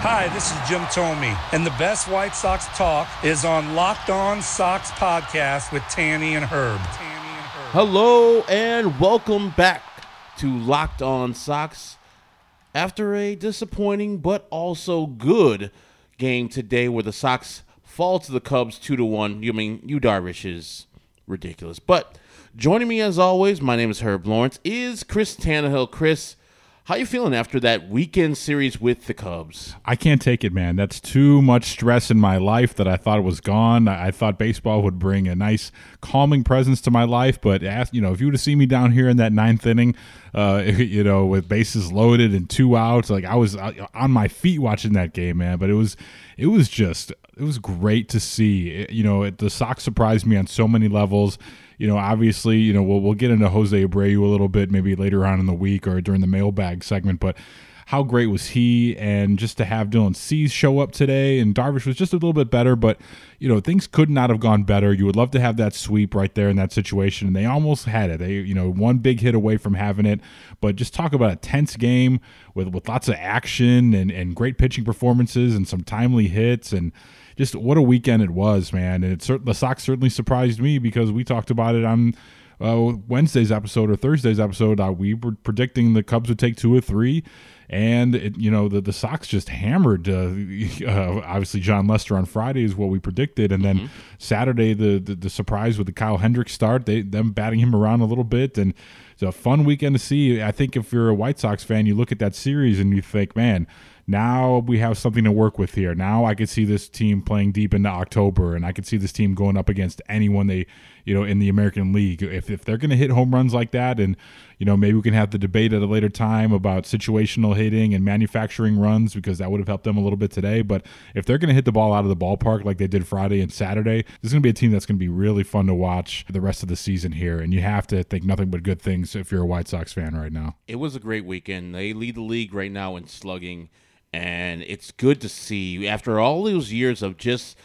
Hi, this is Jim Thome, and the best White Sox talk is on Locked On Sox podcast with Tanny and Herb. Hello and welcome back to Locked On Sox. After a disappointing but also good game today where the Sox fall to the Cubs 2 to 1, you mean Yu Darvish is ridiculous. But joining me as always, my name is Herb Lawrence, is Chris Tannehill. Chris, how you feeling after that weekend series with the Cubs? I can't take it, man. That's too much stress in my life that I thought was gone. I thought baseball would bring a nice calming presence to my life, but you know, if you would have seen me down here in that ninth inning, uh, you know, with bases loaded and two outs, like I was uh, on my feet watching that game, man. But it was, it was just, it was great to see. It- you know, it, the Sox surprised me on so many levels you know, obviously, you know, we'll, we'll get into Jose Abreu a little bit maybe later on in the week or during the mailbag segment, but how great was he? And just to have Dylan Cease show up today and Darvish was just a little bit better, but, you know, things could not have gone better. You would love to have that sweep right there in that situation. And they almost had it. They, you know, one big hit away from having it, but just talk about a tense game with, with lots of action and, and great pitching performances and some timely hits and, just what a weekend it was, man. And it cer- the Sox certainly surprised me because we talked about it on uh, Wednesday's episode or Thursday's episode. Uh, we were predicting the Cubs would take two or three, and it, you know the the Sox just hammered. Uh, uh, obviously, Jon Lester on Friday is what we predicted, and then Saturday the, the the surprise with the Kyle Hendricks start, they them batting him around a little bit, and it's a fun weekend to see. I think if you're a White Sox fan, you look at that series and you think, man now we have something to work with here. Now I could see this team playing deep into October, and I could see this team going up against anyone they, you know, in the American League. If, if they're going to hit home runs like that, and you know, maybe we can have the debate at a later time about situational hitting and manufacturing runs because that would have helped them a little bit today. But if they're going to hit the ball out of the ballpark like they did Friday and Saturday, this is going to be a team that's going to be really fun to watch the rest of the season here. And you have to think nothing but good things if you're a White Sox fan right now. It was a great weekend. They lead the league right now in slugging, and it's good to see after all those years of just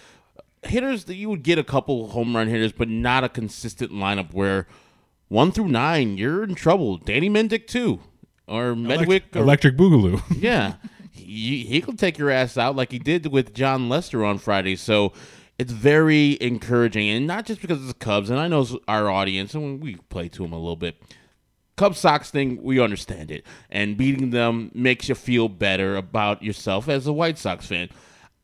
hitters that you would get a couple home run hitters, but not a consistent lineup where one through nine you're in trouble. Danny Mendick too, or Medwick, or, Electric Boogaloo. yeah, he he can take your ass out like he did with Jon Lester on Friday. So it's very encouraging, and not just because it's the Cubs. And I know our audience, and we play to them a little bit. Cubs Sox thing, we understand it, and beating them makes you feel better about yourself as a White Sox fan.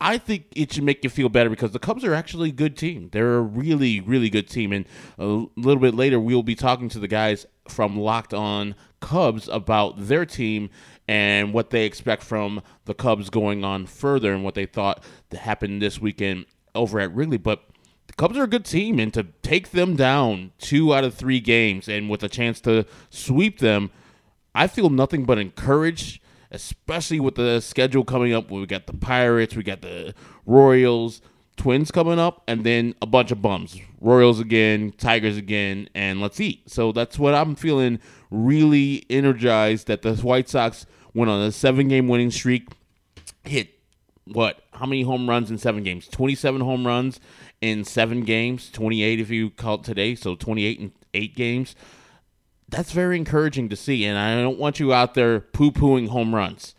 I think it should make you feel better because the Cubs are actually a good team. They're a really, really good team. And a little bit later, we'll be talking to the guys from Locked On Cubs about their team and what they expect from the Cubs going on further and what they thought happened this weekend over at Wrigley. But Cubs are a good team, and to take them down two out of three games and with a chance to sweep them, I feel nothing but encouraged, especially with the schedule coming up. We got the Pirates, we got the Royals, Twins coming up, and then a bunch of bums. Royals again, Tigers again, and let's eat. So that's what I'm feeling really energized that the White Sox went on a seven game winning streak, hit what? How many home runs in seven games? 27 home runs in seven games, 28 if you call it today, so 28 in eight games. That's very encouraging to see, and I don't want you out there poo pooing home runs.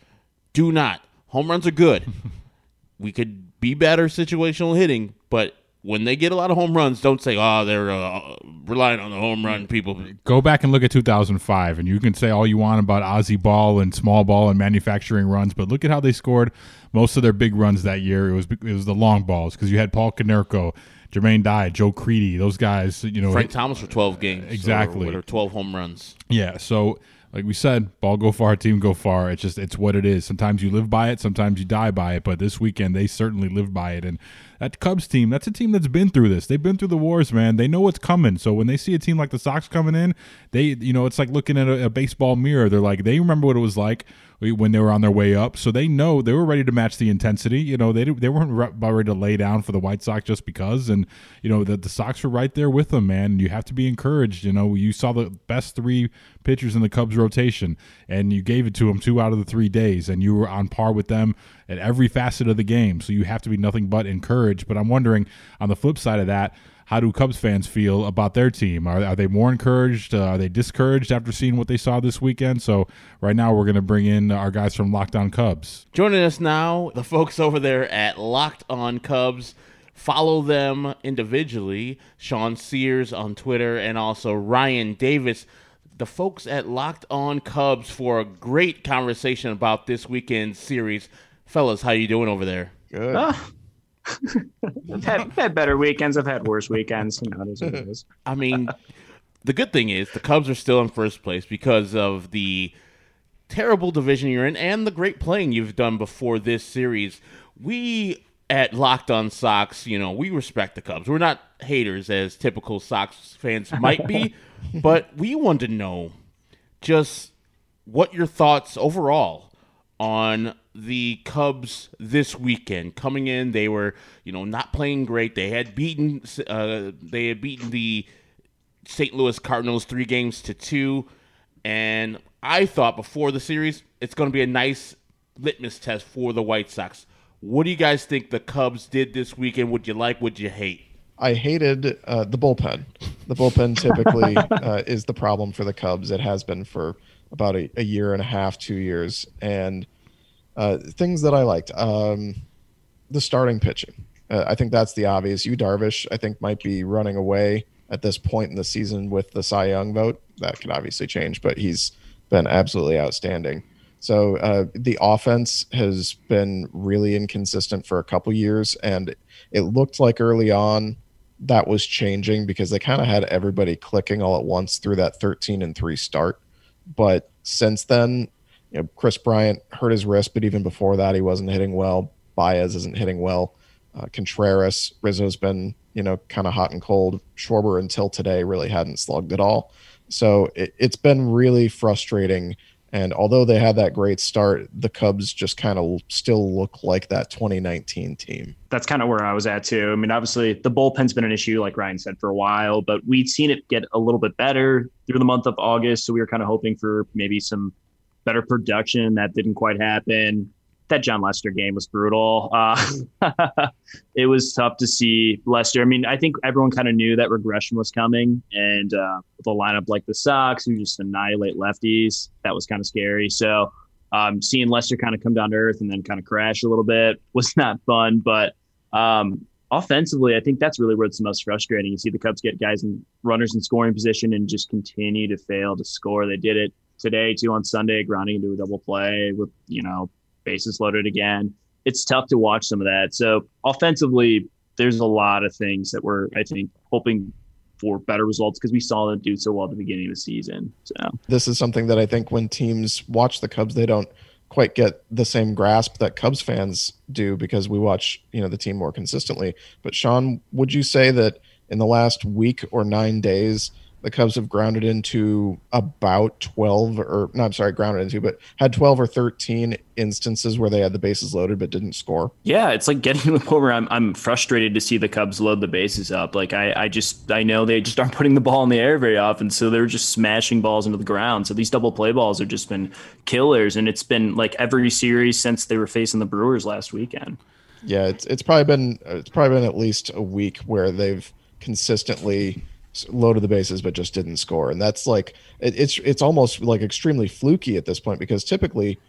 Do not. Home runs are good. we could be better situational hitting, but when they get a lot of home runs, don't say, "Oh, they're uh, relying on the home run people." Go back and look at 2005, and you can say all you want about Ozzie ball and small ball and manufacturing runs, but look at how they scored most of their big runs that year. It was it was the long balls because you had Paul Konerko, Jermaine Dye, Joe Crede, those guys. You know, Frank Thomas for 12 games, Exactly. or, or 12 home runs. Yeah, so like we said, ball go far, team go far. It's just it's what it is. Sometimes you live by it, sometimes you die by it. But this weekend they certainly lived by it. And that Cubs team, that's a team that's been through this. They've been through the wars, man. They know what's coming. So when they see a team like the Sox coming in, they you know it's like looking at a, a baseball mirror. They're like they remember what it was like when they were on their way up. So they know they were ready to match the intensity. You know, they they weren't about ready to lay down for the White Sox just because. And you know the the Sox were right there with them, man. You have to be encouraged. You know, you saw the best three pitchers in the Cubs rotation, and you gave it to them two out of the three days, and you were on par with them at every facet of the game. So you have to be nothing but encouraged. But I'm wondering on the flip side of that how do Cubs fans feel about their team? Are, are they more encouraged? Uh, are they discouraged after seeing what they saw this weekend? So, right now, we're going to bring in our guys from Locked On Cubs. Joining us now, the folks over there at Locked On Cubs. Follow them individually Sean Sears on Twitter and also Ryan Davis. The folks at Locked On Cubs for a great conversation about this weekend series. Fellas, how you doing over there? Good. Uh, I've had, had, better weekends. I've had worse weekends. You know, it is what it is. I mean, the good thing is the Cubs are still in first place because of the terrible division you're in and the great playing you've done before this series. We at Locked On Sox, you know, we respect the Cubs. We're not haters as typical Sox fans might be, but we want to know just what your thoughts overall on the Cubs this weekend. Coming in, they were you know not playing great. They had beaten uh, they had beaten the St. Louis Cardinals three games to two, and I thought before the series it's going to be a nice litmus test for the White Sox. What do you guys think the Cubs did this weekend? Would you like? Would you hate? I hated uh, the bullpen. The bullpen typically uh, is the problem for the Cubs. It has been for about a, a year and a half, two years, and uh, things that I liked. Um, the starting pitching. Uh, I think that's the obvious. Yu Darvish, I think, might be running away at this point in the season with the Cy Young vote. That could obviously change, but he's been absolutely outstanding. So uh, the offense has been really inconsistent for a couple years, and it looked like early on that was changing because they kind of had everybody clicking all at once through that 13 and 3 start. But since then, you know, Kris Bryant hurt his wrist, but even before that, he wasn't hitting well. Baez isn't hitting well. Uh, Contreras, Rizzo's been, you know, kind of hot and cold. Schwarber until today really hadn't slugged at all. So it, it's been really frustrating. And although they had that great start, the Cubs just kind of still look like that 2019 team. That's kind of where I was at too. I mean, obviously the bullpen's been an issue, like Ryan said, for a while, but we'd seen it get a little bit better through the month of August. So we were kind of hoping for maybe some better production. That didn't quite happen. That Jon Lester game was brutal. Uh, it was tough to see Lester. I mean, I think everyone kind of knew that regression was coming, and uh, with a lineup like the Sox, who just annihilate lefties, that was kind of scary. So, um, seeing Lester kind of come down to earth and then kind of crash a little bit was not fun. But um, offensively, I think that's really where it's the most frustrating. You see the Cubs get guys and runners in scoring position and just continue to fail to score. They did it today too on Sunday, grounding into a double play with you know bases loaded again. It's tough to watch some of that. So offensively, there's a lot of things that we're I think hoping for better results because we saw them do so well at the beginning of the season. So this is something that I think when teams watch the Cubs, they don't quite get the same grasp that Cubs fans do because we watch you know the team more consistently. But Sean, would you say that in the last week or nine days? The Cubs have grounded into about 12 or no, I'm sorry, grounded into, but had 12 or 13 instances where they had the bases loaded but didn't score. Yeah, it's like getting to the point where I'm, I'm frustrated to see the Cubs load the bases up. Like I, I just I know they just aren't putting the ball in the air very often, so they're just smashing balls into the ground. So these double play balls have just been killers, and it's been like every series since they were facing the Brewers last weekend. Yeah, it's it's probably been it's probably been at least a week where they've consistently loaded the bases but just didn't score and that's like it, it's it's almost like extremely fluky at this point because typically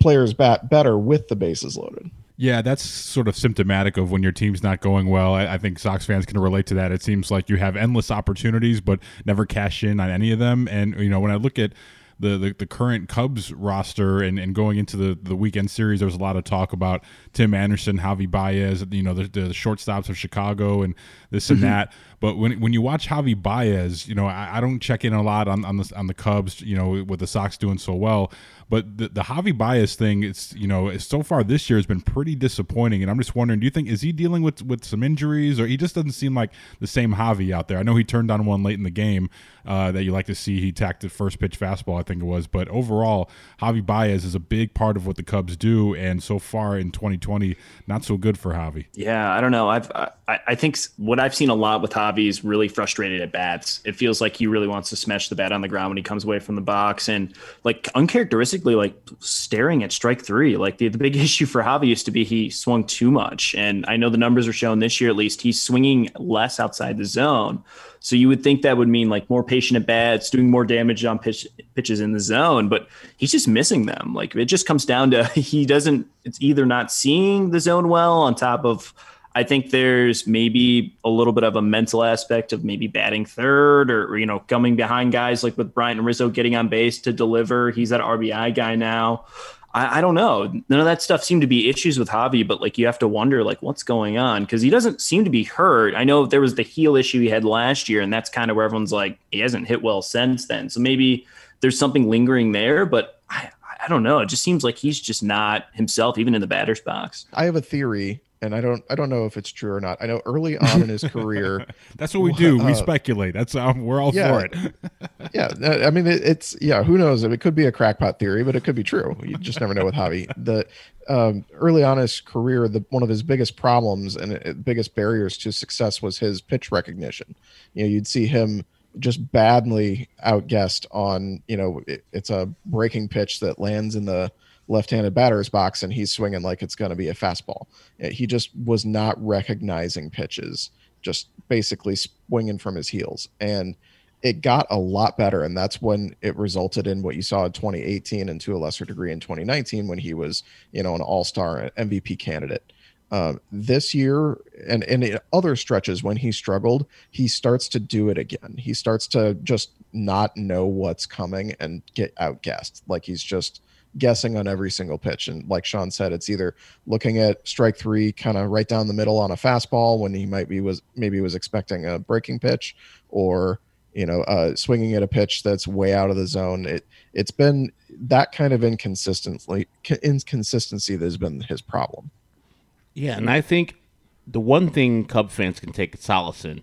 players bat better with the bases loaded yeah, that's sort of symptomatic of when your team's not going well. I, I, think Sox fans can relate to that. It seems like you have endless opportunities, but never cash in on any of them. And you know, when I look at the, the, the current Cubs roster and, and going into the, the weekend series, there was a lot of talk about Tim Anderson, Javi Baez, you know, the, the shortstops of Chicago and this and mm-hmm. that. But when when you watch Javi Baez, you know, I, I, don't check in a lot on, on the on the Cubs, you know, with the Sox doing so well. But the, the Javi Baez thing, it's you know, so far this year has been pretty disappointing. And I'm just wondering, do you think is he dealing with with some injuries, or he just doesn't seem like the same Javi out there? I know he turned on one late in the game uh, that you like to see. He tacked the first pitch fastball, I think it was. But overall, Javi Baez is a big part of what the Cubs do, and so far in 2020, not so good for Javi. Yeah, I don't know. I've I, I think what I've seen a lot with Javi is really frustrated at bats. It feels like he really wants to smash the bat on the ground when he comes away from the box, and like uncharacteristically, like staring at strike three. Like the, the big issue for Javi used to be he swung too much, and I know the numbers are showing this year at least he's swinging less outside the zone. So you would think that would mean like more patient at bats, doing more damage on pitch, pitches in the zone, but he's just missing them. Like it just comes down to he doesn't. It's either not seeing the zone well on top of. I think there's maybe a little bit of a mental aspect of maybe batting third or, you know coming behind guys like with and Rizzo getting on base to deliver. He's that RBI guy now. I, I, don't know. None of that stuff seemed to be issues with Javi, but like you have to wonder like what's going on because he doesn't seem to be hurt. I know there was the heel issue he had last year, and that's kind of where everyone's like he hasn't hit well since then. So maybe there's something lingering there, but I, I don't know. It just seems like he's just not himself, even in the batter's box. I have a theory and I don't I don't know if it's true or not. I know early on in his career, that's what we do. We uh, speculate. That's um, we're all yeah, for it. yeah, I mean it, it's yeah. Who knows? It could be a crackpot theory, but it could be true. You just never know with Javi. The um, early on his career, the one of his biggest problems and uh, biggest barriers to success was his pitch recognition. You know, you'd see him just badly outguessed on you know it, it's a breaking pitch that lands in the left-handed batter's box and he's swinging like it's going to be a fastball. Eh, he just was not recognizing pitches, just basically swinging from his heels. And it got a lot better and that's when it resulted in what you saw in 2018 and to a lesser degree in 2019 when he was, you know, an all-star MVP candidate. Uh, this year and, and in other stretches when he struggled, he starts to do it again. He starts to just not know what's coming and get outgassed. Like he's just guessing on every single pitch. And like Sean said, it's either looking at strike three, kind of right down the middle on a fastball when he might be was maybe was expecting a breaking pitch, or you know, uh, swinging at a pitch that's way out of the zone. It it's been that kind of inconsistency inconsistency that has been his problem. Yeah, and I think the one thing Cub fans can take solace in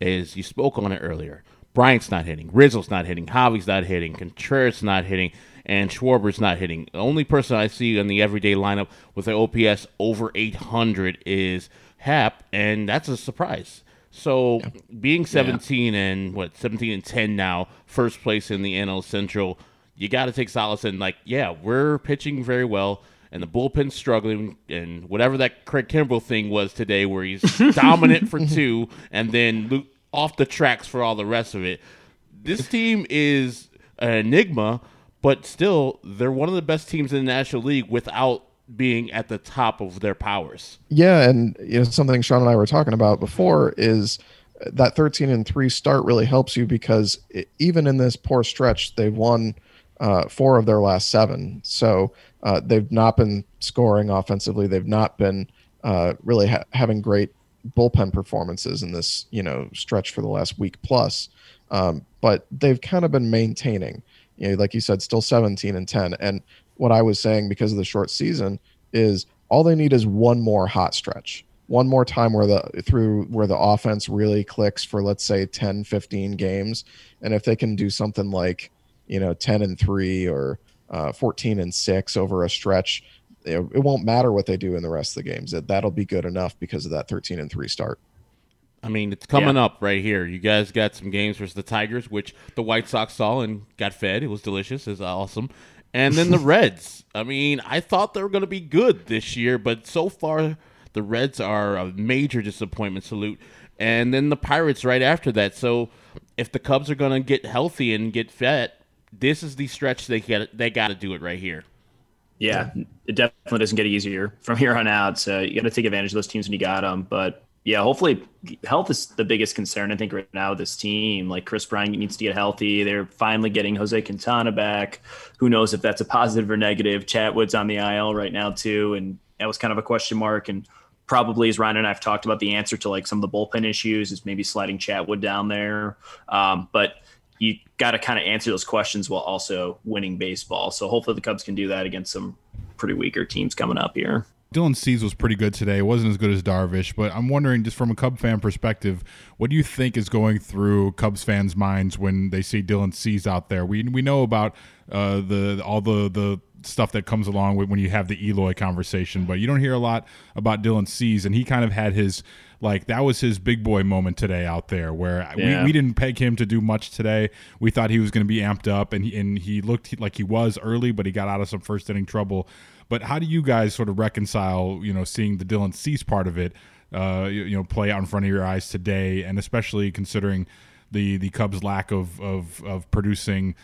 is you spoke on it earlier. Bryant's not hitting, Rizzo's not hitting, Javi's not hitting, Contreras not hitting and Schwarber's not hitting. The only person I see in the everyday lineup with an OPS over 800 is Happ, and that's a surprise. So yeah. being 17 yeah. and what 17 and 10 now, first place in the NL Central, you got to take solace in like, yeah, we're pitching very well. And the bullpen's struggling, and whatever that Craig Kimbrel thing was today, where he's dominant for two, and then off the tracks for all the rest of it. This team is an enigma, but still, they're one of the best teams in the National League without being at the top of their powers. Yeah, and you know something Sean and I were talking about before is that 13 and 3 start really helps you because it, even in this poor stretch they've won uh, four of their last seven. So uh, they've not been scoring offensively. They've not been uh, really ha- having great bullpen performances in this you know stretch for the last week plus. Um, but they've kind of been maintaining you know, like you said, still 17 and 10. And what I was saying because of the short season is all they need is one more hot stretch, one more time where the through where the offense really clicks for let's say 10, 15 games. And if they can do something like, you know, 10 and 3 or uh, 14 and 6 over a stretch, it, it won't matter what they do in the rest of the games. That that'll be good enough because of that 13 and 3 start. I mean, it's coming yeah. up right here. You guys got some games versus the Tigers, which the White Sox saw and got fed. It was delicious. It's awesome. And then the Reds. I mean, I thought they were going to be good this year, but so far the Reds are a major disappointment. Salute. And then the Pirates right after that. So if the Cubs are going to get healthy and get fed, this is the stretch they get. They got to do it right here. Yeah, it definitely doesn't get easier from here on out. So you got to take advantage of those teams when you got them. But yeah, hopefully health is the biggest concern I think right now. This team, like Kris Bryant, needs to get healthy. They're finally getting Jose Quintana back. Who knows if that's a positive or negative? Chatwood's on the IL right now too, and that was kind of a question mark. And probably, as Ryan and I've talked about, the answer to like some of the bullpen issues is maybe sliding Chatwood down there. Um, but you got to kind of answer those questions while also winning baseball. So hopefully the Cubs can do that against some pretty weaker teams coming up here. Dylan Cease was pretty good today. It wasn't as good as Darvish, but I'm wondering, just from a Cub fan perspective, what do you think is going through Cubs fans' minds when they see Dylan Cease out there? We we know about uh, the all the the stuff that comes along with when you have the Eloy conversation, but you don't hear a lot about Dylan Cease, and he kind of had his like that was his big boy moment today out there where Yeah. we, we didn't peg him to do much today. We thought he was going to be amped up, and he, and he looked like he was early, but he got out of some first inning trouble. But how do you guys sort of reconcile, you know, seeing the Dylan Cease part of it, uh, you, you know, play out in front of your eyes today, and especially considering the the Cubs' lack of of, of producing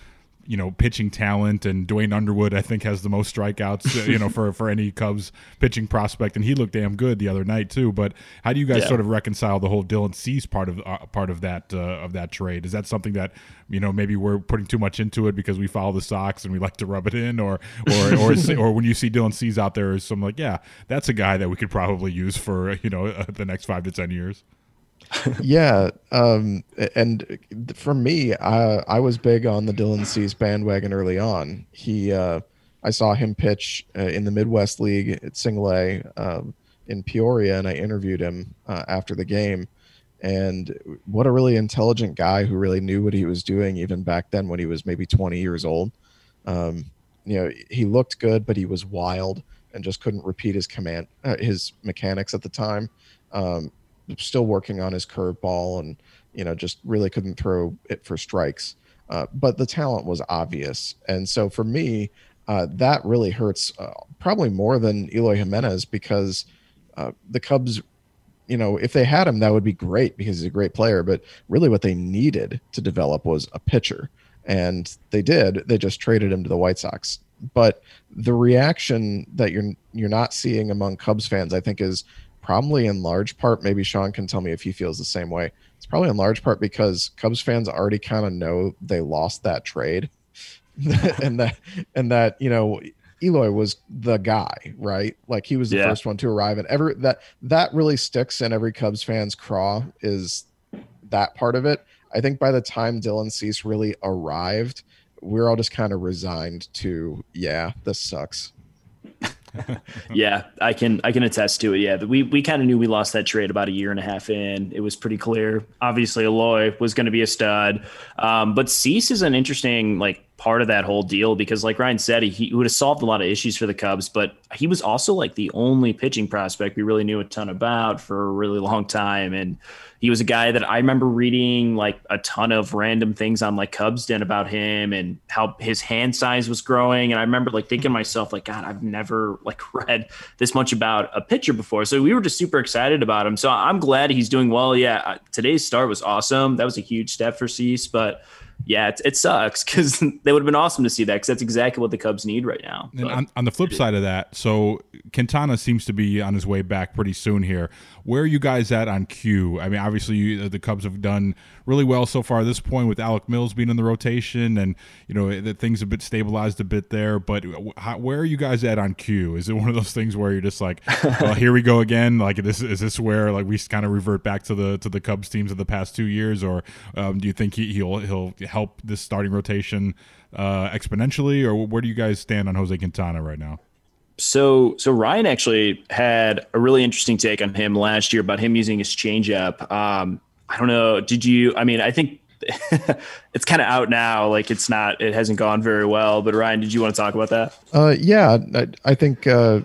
you know pitching talent and Duane Underwood I think has the most strikeouts uh, you know for for any Cubs pitching prospect and he looked damn good the other night too. But how do you guys Yeah. sort of reconcile the whole Dylan Cease part of uh, part of that uh, of that trade? Is that something that you know maybe we're putting too much into it because we follow the Sox and we like to rub it in or or or, or when you see Dylan Cease out there is some like yeah that's a guy that we could probably use for you know uh, the next 5 to 10 years yeah um and for me i i was big on the dylan Cease bandwagon early on. He uh i saw him pitch uh, in the midwest league at single a um, in peoria and i interviewed him uh, after the game. And what a really intelligent guy who really knew what he was doing even back then when he was maybe 20 years old. Um you know he looked good but he was wild and just couldn't repeat his command uh, his mechanics at the time. Um still working on his curveball and you know just really couldn't throw it for strikes. Uh, but the talent was obvious. And so for me uh, that really hurts uh, probably more than Eloy Jimenez because uh, the Cubs you know if they had him that would be great because he's a great player. But really what they needed to develop was a pitcher. And they did. They just traded him to the White Sox. But the reaction that you're you're not seeing among Cubs fans I think is probably in large part maybe Sean can tell me if he feels the same way. It's probably in large part because Cubs fans already kind of know they lost that trade. And that and that you know Eloy was the guy right? Like he was the Yeah. first one to arrive. And ever that that really sticks in every Cubs fan's craw is that part of it. I think by the time Dylan Cease really arrived we're all just kind of resigned to yeah this sucks yeah, I can I can attest to it. Yeah, we we kind of knew we lost that trade about a year and a half in. It was pretty clear. Obviously, Eloy was going to be a stud, um, but Cease is an interesting like part of that whole deal because, like Ryan said, he, he would have solved a lot of issues for the Cubs, but he was also like the only pitching prospect we really knew a ton about for a really long time, and he was a guy that I remember reading like a ton of random things on like Cubs Den about him and how his hand size was growing. And I remember like thinking to myself, like, God, I've never like read this much about a pitcher before. So we were just super excited about him. So I'm glad he's doing well. Yeah, today's start was awesome. That was a huge step for Cease, but yeah, it, it sucks because they would have been awesome to see that because that's exactly what the Cubs need right now. And on, on the flip side of that, so Quintana seems to be on his way back pretty soon here. Where are you guys at on Q? I mean, obviously you, the Cubs have done really well so far at this point with Alec Mills being in the rotation, and you know that things have been stabilized a bit there. But how, where are you guys at on Q? Is it one of those things where you're just like, well, here we go again? Like, this is this where like we kind of revert back to the to the Cubs teams of the past two years, or um, do you think he, he'll he'll help this starting rotation uh, exponentially, or where do you guys stand on Jose Quintana right now? So, so Ryan actually had a really interesting take on him last year about him using his changeup. Um, I don't know. Did you? I mean, I think it's kind of out now. Like it's not. It hasn't gone very well. But Ryan, did you want to talk about that? Uh, yeah, I, I think uh,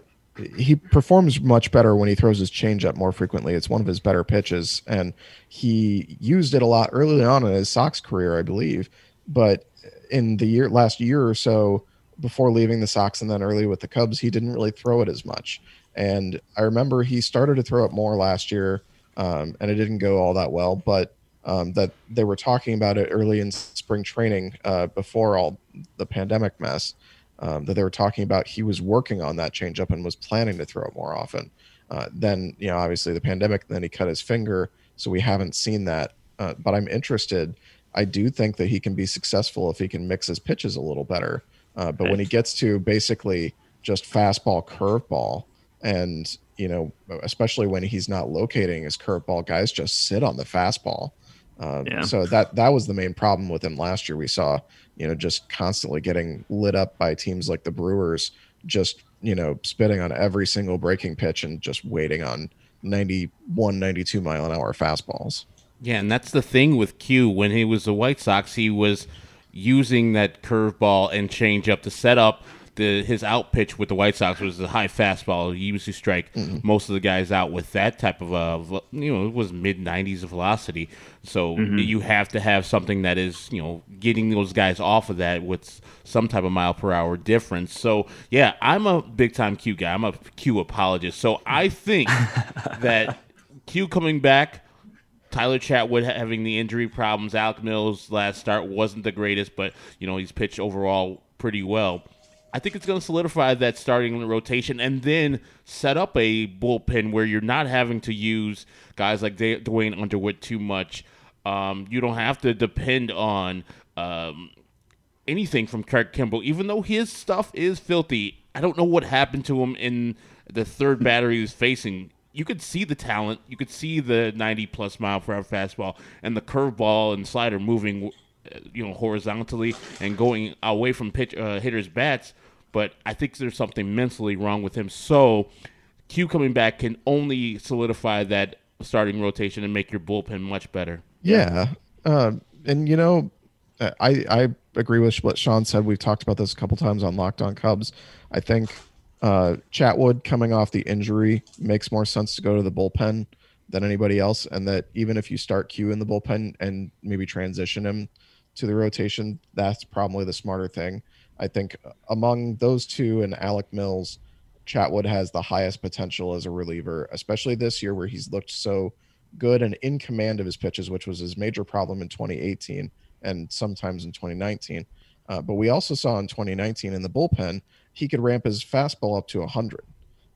he performs much better when he throws his changeup more frequently. It's one of his better pitches, and he used it a lot early on in his Sox career, I believe. But in the year last year or so, before leaving the Sox and then early with the Cubs, he didn't really throw it as much. And I remember he started to throw it more last year, um, and it didn't go all that well. But um, that they were talking about it early in spring training uh, before all the pandemic mess um, that they were talking about he was working on that changeup and was planning to throw it more often. Uh, then you know obviously the pandemic, then he cut his finger, so we haven't seen that. Uh, but I'm interested. I do think that he can be successful if he can mix his pitches a little better. Uh, but when he gets to basically just fastball, curveball, and you know, especially when he's not locating his curveball, guys just sit on the fastball. Um, Yeah. So that that was the main problem with him last year. We saw, you know, just constantly getting lit up by teams like the Brewers, just you know, spitting on every single breaking pitch and just waiting on 91, 92 mile an hour fastballs. Yeah, and that's the thing with Q. When he was the White Sox, he was using that curveball and changeup to set up the his out pitch with the White Sox was a high fastball. He used to strike mm-hmm. most of the guys out with that type of uh, you know, it was mid 90s velocity. So mm-hmm. you have to have something that is, you know, getting those guys off of that with some type of mile per hour difference. So yeah, I'm a big time Q guy. I'm a Q apologist. So I think that Q coming back Tyler Chatwood having the injury problems. Alec Mills last start wasn't the greatest, but you know he's pitched overall pretty well. I think it's going to solidify that starting rotation and then set up a bullpen where you're not having to use guys like Duane Underwood too much. Um, you don't have to depend on um, anything from Craig Kimbrel, even though his stuff is filthy. I don't know what happened to him in the third batter he was facing you could see the talent. You could see the 90 plus mile per hour fastball and the curveball and slider moving, uh, you know, horizontally and going away from pitch uh, hitters' bats. But I think there's something mentally wrong with him. So Q coming back can only solidify that starting rotation and make your bullpen much better. Yeah, uh, and you know, I I agree with what Sean said. We've talked about this a couple times on Locked On Cubs. I think uh, Chatwood coming off the injury makes more sense to go to the bullpen than anybody else, and that even if you start Q in the bullpen and maybe transition him to the rotation, that's probably the smarter thing. I think among those two and Alec Mills, Chatwood has the highest potential as a reliever, especially this year where he's looked so good and in command of his pitches, which was his major problem in 2018 and sometimes in 2019. Uh, but we also saw in 2019 in the bullpen he could ramp his fastball up to 100.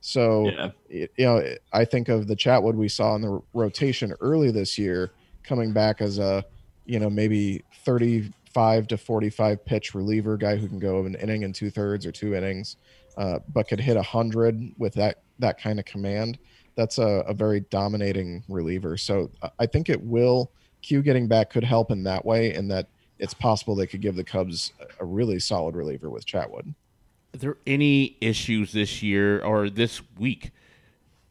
So, yeah. you know, I think of the Chatwood we saw in the rotation early this year coming back as a, you know, maybe 35 to 45 pitch reliever guy who can go an inning and two thirds or two innings, uh, but could hit 100 with that, that kind of command. That's a, a very dominating reliever. So I think it will, Q getting back could help in that way, and that it's possible they could give the Cubs a really solid reliever with Chatwood there any issues this year or this week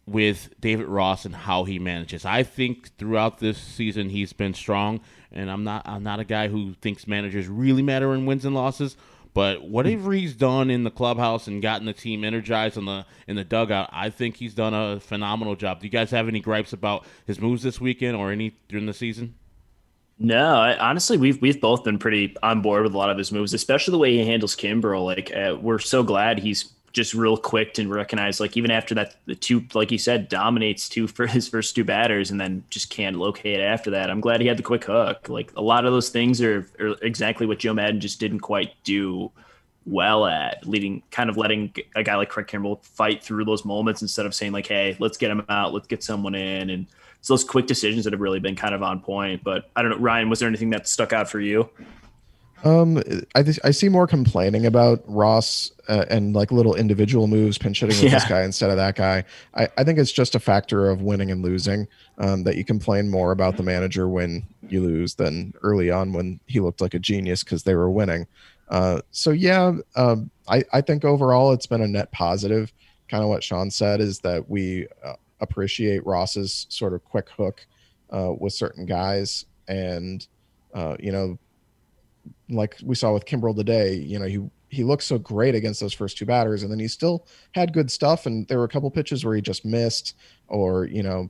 with David Ross and how he manages? I think throughout this season he's been strong, and I'm not I'm not a guy who thinks managers really matter in wins and losses. But whatever hmm. he's done in the clubhouse and gotten the team energized in the in the dugout, I think he's done a phenomenal job. Do you guys have any gripes about his moves this weekend or any during the season? No, I, honestly, we've we've both been pretty on board with a lot of his moves, especially the way he handles Kimbrel. Like, uh, we're so glad he's just real quick to recognize, like, even after that, the two, like you said, dominates two for his first two batters, and then just can't locate after that. I'm glad he had the quick hook. Like, a lot of those things are, are exactly what Joe Maddon just didn't quite do well at leading kind of letting a guy like Craig Kimbrel fight through those moments instead of saying like, Hey, let's get him out. Let's get someone in. And it's those quick decisions that have really been kind of on point. But I don't know, Ryan, was there anything that stuck out for you? Um, I th- I see more complaining about Ross uh, and like little individual moves, pinch hitting with yeah. this guy instead of that guy. I, I think it's just a factor of winning and losing. Um, that you complain more about the manager when you lose than early on when he looked like a genius because they were winning. Uh, so yeah, um, I I think overall it's been a net positive. Kind of what Sean said is that we uh, appreciate Ross's sort of quick hook uh, with certain guys. And, uh, you know, like we saw with Kimbrel today, you know, he, he looked so great against those first two batters and then he still had good stuff. And there were a couple pitches where he just missed or, you know,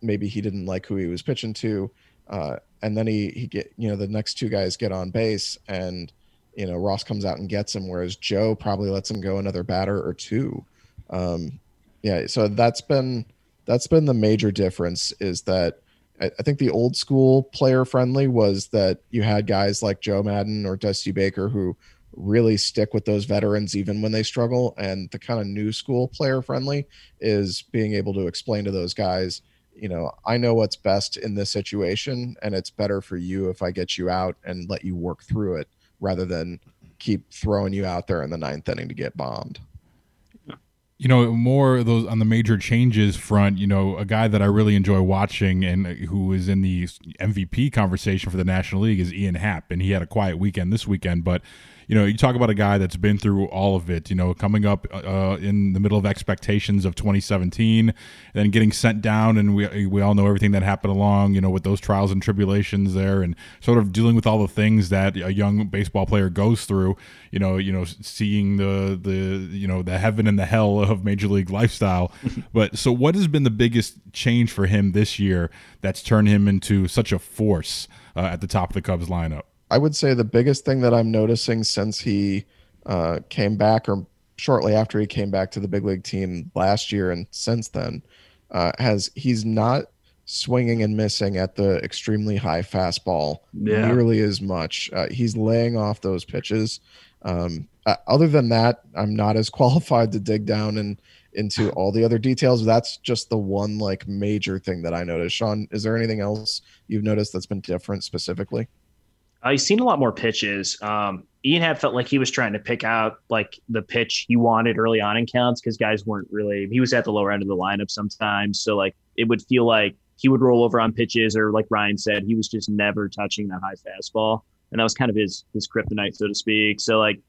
maybe he didn't like who he was pitching to. Uh, and then he, he get, you know, the next two guys get on base and, you know, Ross comes out and gets him, whereas Joe probably lets him go another batter or two. Um, yeah. So that's been, that's been the major difference is that I, think the old school player friendly was that you had guys like Joe Maddon or Dusty Baker who really stick with those veterans even when they struggle. And the kind of new school player friendly is being able to explain to those guys, you know, I know what's best in this situation, and it's better for you if I get you out and let you work through it rather than keep throwing you out there in the ninth inning to get bombed you know, more those on the major changes front, you know, a guy that I really enjoy watching and uh, who is in the MVP conversation for the National League is Ian Happ, and he had a quiet weekend this weekend, but you know, you talk about a guy that's been through all of it. You know, coming up uh, in the middle of expectations of 2017, then getting sent down, and we we all know everything that happened along. You know, with those trials and tribulations there, and sort of dealing with all the things that a young baseball player goes through. You know, you know, seeing the the you know the heaven and the hell of major league lifestyle. but so, what has been the biggest change for him this year that's turned him into such a force uh, at the top of the Cubs lineup? I would say the biggest thing that I'm noticing since he uh, came back, or shortly after he came back to the big league team last year, and since then, uh, has he's not swinging and missing at the extremely high fastball Yeah. nearly as much. Uh, he's laying off those pitches. Um, uh, other than that, I'm not as qualified to dig down and into all the other details. That's just the one like major thing that I noticed. Sean, is there anything else you've noticed that's been different specifically? He's seen a lot more pitches. Um, Ian had felt like he was trying to pick out like the pitch he wanted early on in counts because guys weren't really. He was at the lower end of the lineup sometimes, so like it would feel like he would roll over on pitches, or like Ryan said, he was just never touching that high fastball, and that was kind of his his kryptonite, so to speak. So like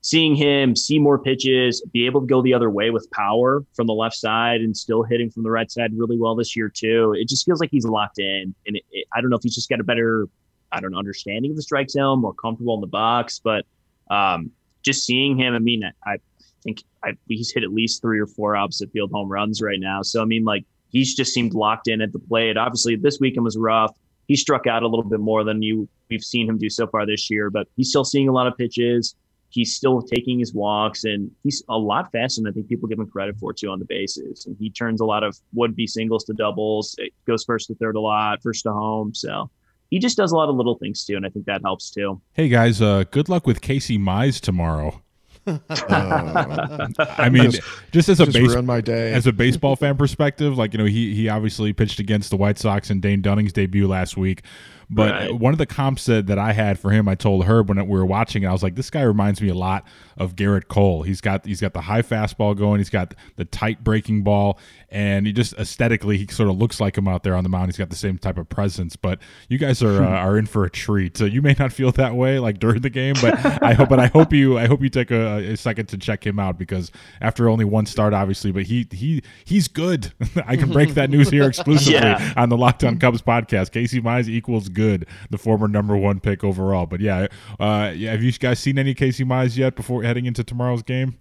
seeing him see more pitches, be able to go the other way with power from the left side and still hitting from the right side really well this year too. It just feels like he's locked in, and it, it, I don't know if he's just got a better I don't know, understanding of the strike zone, more comfortable in the box. But um, just seeing him, I mean, I, I think I, he's hit at least three or four opposite field home runs right now. So I mean, like he's just seemed locked in at the plate. Obviously, this weekend was rough. He struck out a little bit more than you we've seen him do so far this year, but he's still seeing a lot of pitches. He's still taking his walks, and he's a lot faster than I think people give him credit for too on the bases. And he turns a lot of would-be singles to doubles. It goes first to third a lot, first to home. So he just does a lot of little things too, and I think that helps too. Hey guys, uh, good luck with Casey Mize tomorrow. I mean, just, just as a just base, my day. as a baseball fan perspective, like you know, he he obviously pitched against the White Sox in Dane Dunning's debut last week. But Right. one of the comps that, that I had for him, I told Herb when we were watching it, I was like, this guy reminds me a lot of Gerrit Cole. He's got he's got the high fastball going, he's got the tight breaking ball, and he just aesthetically he sort of looks like him out there on the mound. He's got the same type of presence. But you guys are uh, are in for a treat. So you may not feel that way like during the game, but I hope but I hope you I hope you take a, a second to check him out because after only one start, obviously, but he he he's good. I can break that news here exclusively Yeah. on the Locked On Cubs podcast. Casey Mize equals good, the former number one pick overall. But yeah, uh, yeah, have you guys seen any Casey Mize yet before heading into tomorrow's game?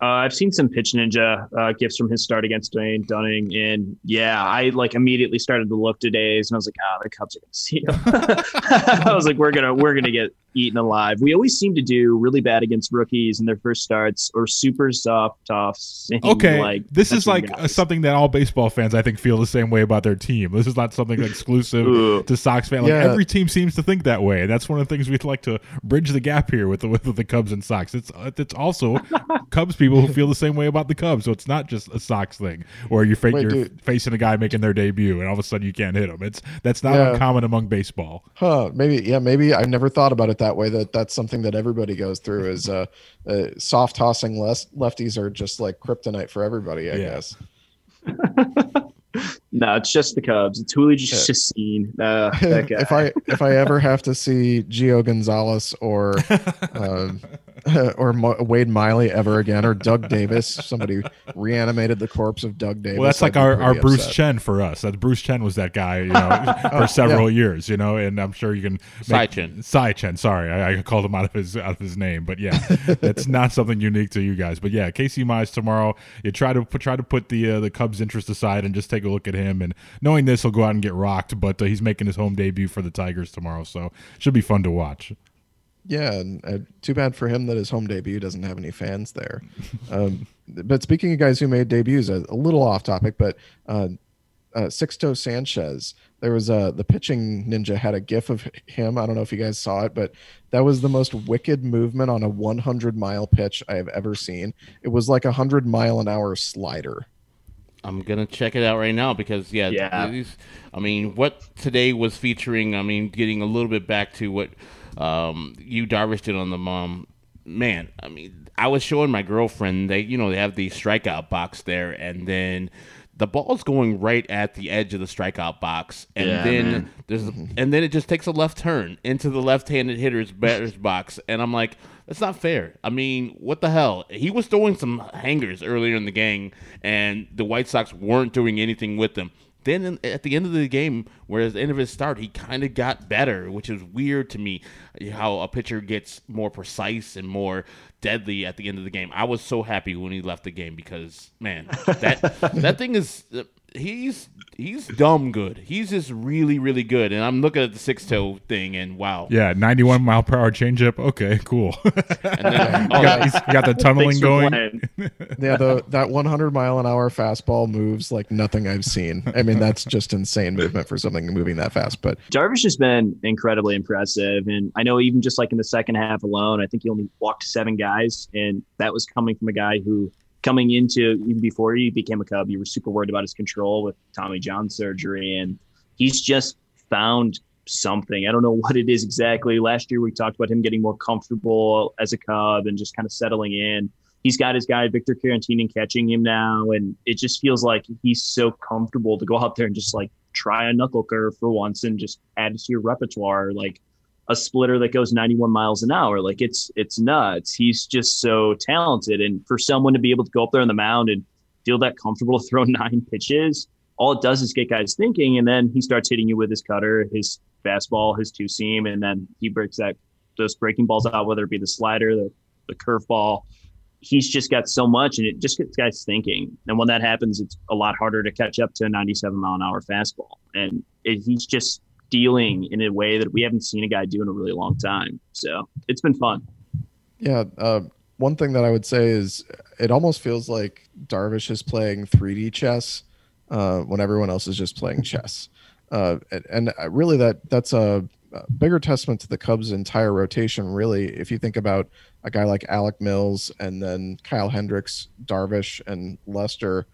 Uh, I've seen some pitch ninja uh, gifts from his start against Dane Dunning, and yeah, I like immediately started to look today's, and I was like, ah, the Cubs are gonna see him. I was like, we're gonna we're gonna get eaten alive. We always seem to do really bad against rookies in their first starts, or super soft toffs. Okay, like this is like uh, guys. something that all baseball fans I think feel the same way about their team. This is not something exclusive to Sox fans. Like Yeah. every team seems to think that way. That's one of the things we'd like to bridge the gap here with the, with the Cubs and Sox. It's uh, it's also Cubs people who feel the same way about the Cubs. So it's not just a Sox thing where you're, fa- Wait, you're dude. facing a guy making their debut and all of a sudden you can't hit him. It's that's not Yeah. uncommon among baseball. Huh? Maybe. Yeah. Maybe I never thought about it that way. That that's something that everybody goes through. Is uh, uh soft tossing less lefties are just like kryptonite for everybody. I Yeah. guess. no, it's just the Cubs. It's Julio just, just seen uh, that guy. if I if I ever have to see Gio Gonzalez or um, or Mo- Wade Miley ever again or Doug Davis, somebody reanimated the corpse of Doug Davis. Well, that's like I'd be our, our Bruce upset. Chen for us. That Bruce Chen was that guy, you know, for several years, you know, and I'm sure you can Cy make, Chen. Cy Chen. Sorry, I, I called him out of his out of his name, but yeah, it's not something unique to you guys. But yeah, Casey Mize tomorrow. You try to put try to put the uh, the Cubs' interest aside and just take a look at him. And knowing this, he'll go out and get rocked. But uh, he's making his home debut for the Tigers tomorrow, so should be fun to watch. Yeah, and uh, too bad for him that his home debut doesn't have any fans there. um, but speaking of guys who made debuts, a, a little off topic, but uh, uh, Sixto Sanchez, there was uh, the pitching ninja had a gif of him. I don't know if you guys saw it, but that was the most wicked movement on a 100 mile pitch I have ever seen. It was like a 100 mile an hour slider. I'm gonna check it out right now because yeah, Yeah. these- I mean, what today was featuring. I mean, getting a little bit back to what um, Yu Darvish did on the mom. Man, I mean, I was showing my girlfriend. They, you know, they have the strikeout box there, and then the ball's going right at the edge of the strikeout box, and Yeah, then man. there's and then it just takes a left turn into the left-handed hitter's batter's box, and I'm like, that's not fair. I mean, what the hell? He was throwing some hangers earlier in the game, and the White Sox weren't doing anything with them. Then in, at the end of the game, whereas at the end of his start, he kind of got better, which is weird to me. How a pitcher gets more precise and more deadly at the end of the game. I was so happy when he left the game because man, that that thing is uh, he's he's dumb good. He's just really really good. And I'm looking at the six toe thing, and wow, Yeah, 91 mile per hour changeup. Okay, cool. And then, you, oh, got, he's- you got the tunneling going. Yeah, the that 100 mile an hour fastball moves like nothing I've seen. I mean, that's just insane movement for something moving that fast. But Darvish has been incredibly impressive. And I know even just like in the second half alone, I think he only walked seven guys. And that was coming from a guy who, coming into even before he became a Cub, you were super worried about his control with Tommy John surgery. And he's just found something. I don't know what it is exactly. Last year, we talked about him getting more comfortable as a Cub and just kind of settling in. He's got his guy, Victor Caratini, catching him now. And it just feels like he's so comfortable to go out there and just like try a knuckle curve for once and just add to your repertoire like a splitter that goes 91 miles an hour. Like it's it's nuts. He's just so talented. And for someone to be able to go up there on the mound and feel that comfortable to throw nine pitches all it does is get guys thinking. And then he starts hitting you with his cutter his fastball his two seam. And then he breaks that those breaking balls out whether it be the slider the, the curveball. He's just got so much and it just gets guys thinking. And when that happens, it's a lot harder to catch up to a 97 mile an hour fastball. And it, he's just dealing in a way that we haven't seen a guy do in a really long time. So it's been fun. yeah, uh, one thing that I would say is it almost feels like Darvish is playing 3D chess uh, when everyone else is just playing chess. Uh, and, and really, that that's a, a bigger testament to the Cubs' entire rotation. Really, if you think about a guy like Alec Mills and then Kyle Hendricks, Darvish, and Lester,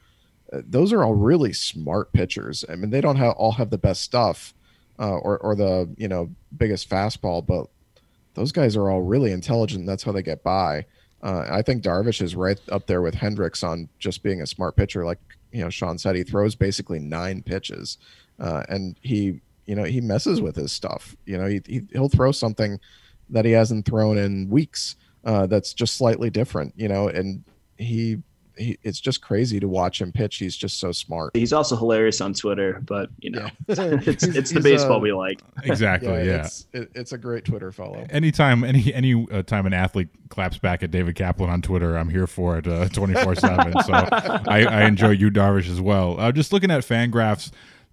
uh, those are all really smart pitchers. I mean, they don't have all have the best stuff uh, or or the you know biggest fastball, but those guys are all really intelligent. That's how they get by. Uh, I think Darvish is right up there with Hendricks on just being a smart pitcher. Like you know, Sean said, he throws basically nine pitches, uh, and he you know he messes with his stuff. You know, he, he he'll throw something that he hasn't thrown in weeks. Uh, that's just slightly different. You know, and he. He, it's just crazy to watch him pitch. He's just so smart. He's also hilarious on Twitter, but you know, Yeah. it's, He's- it's the baseball uh, we like. Exactly. Yeah. It's, it, it's a great Twitter follow. Anytime, any any uh, time an athlete claps back at David Kaplan on Twitter, I'm here for it twenty four seven. So I, I enjoy you, Darvish, as well. Uh, just looking at Fangraphs,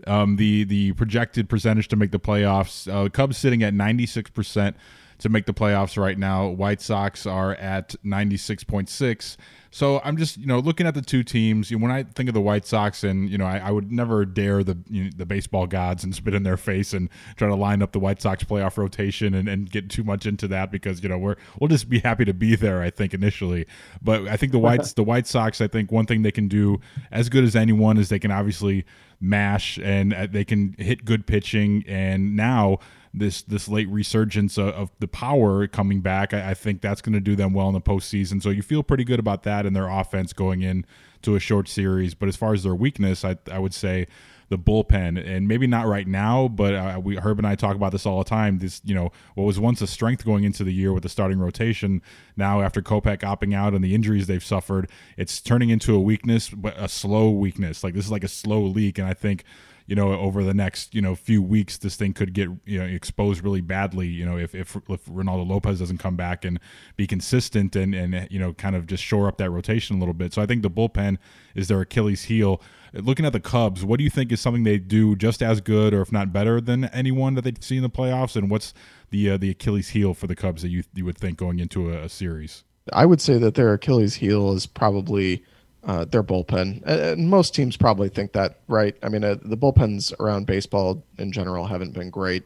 um, the the projected percentage to make the playoffs, uh, Cubs sitting at ninety six percent to make the playoffs right now. White Sox are at ninety six point six. So I'm just you know looking at the two teams. You know, when I think of the White Sox, and you know I, I would never dare the you know, the baseball gods and spit in their face and try to line up the White Sox playoff rotation and, and get too much into that because you know we're we'll just be happy to be there. I think initially, but I think the Whites the White Sox. I think one thing they can do as good as anyone is they can obviously mash and uh, they can hit good pitching and now this this late resurgence of, of the power coming back, I, I think that's going to do them well in the postseason. So you feel pretty good about that and their offense going in to a short series. But as far as their weakness, I I would say the bullpen, and maybe not right now, but uh, we Herb and I talk about this all the time. This you know what was once a strength going into the year with the starting rotation, now after Kopech opting out and the injuries they've suffered, it's turning into a weakness, but a slow weakness. Like this is like a slow leak, and I think you know, over the next, you know, few weeks, this thing could get, you know, exposed really badly, you know, if, if, if Reynaldo Lopez doesn't come back and be consistent and, and, you know, kind of just shore up that rotation a little bit. So I think the bullpen is their Achilles heel. Looking at the Cubs, what do you think is something they do just as good or if not better than anyone that they see in the playoffs? And what's the, uh, the Achilles heel for the Cubs that you, you would think going into a, a series? I would say that their Achilles heel is probably uh, their bullpen. And- most teams probably think that, right? I mean, uh, the bullpens around baseball in general haven't been great.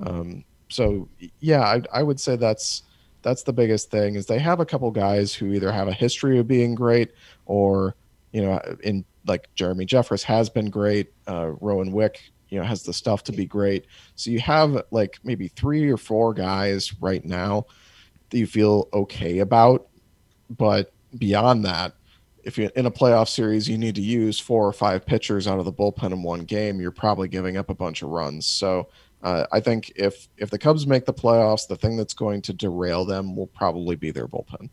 Um, so yeah, I, I would say that's that's the biggest thing is they have a couple guys who either have a history of being great or you know in like Jeremy Jeffress has been great. Uh, Rowan Wick, you know, has the stuff to be great. So you have like maybe three or four guys right now that you feel okay about, but beyond that, if you're in a playoff series you need to use four or five pitchers out of the bullpen in one game, you're probably giving up a bunch of runs. So uh, I think if if the Cubs make the playoffs, the thing that's going to derail them will probably be their bullpen.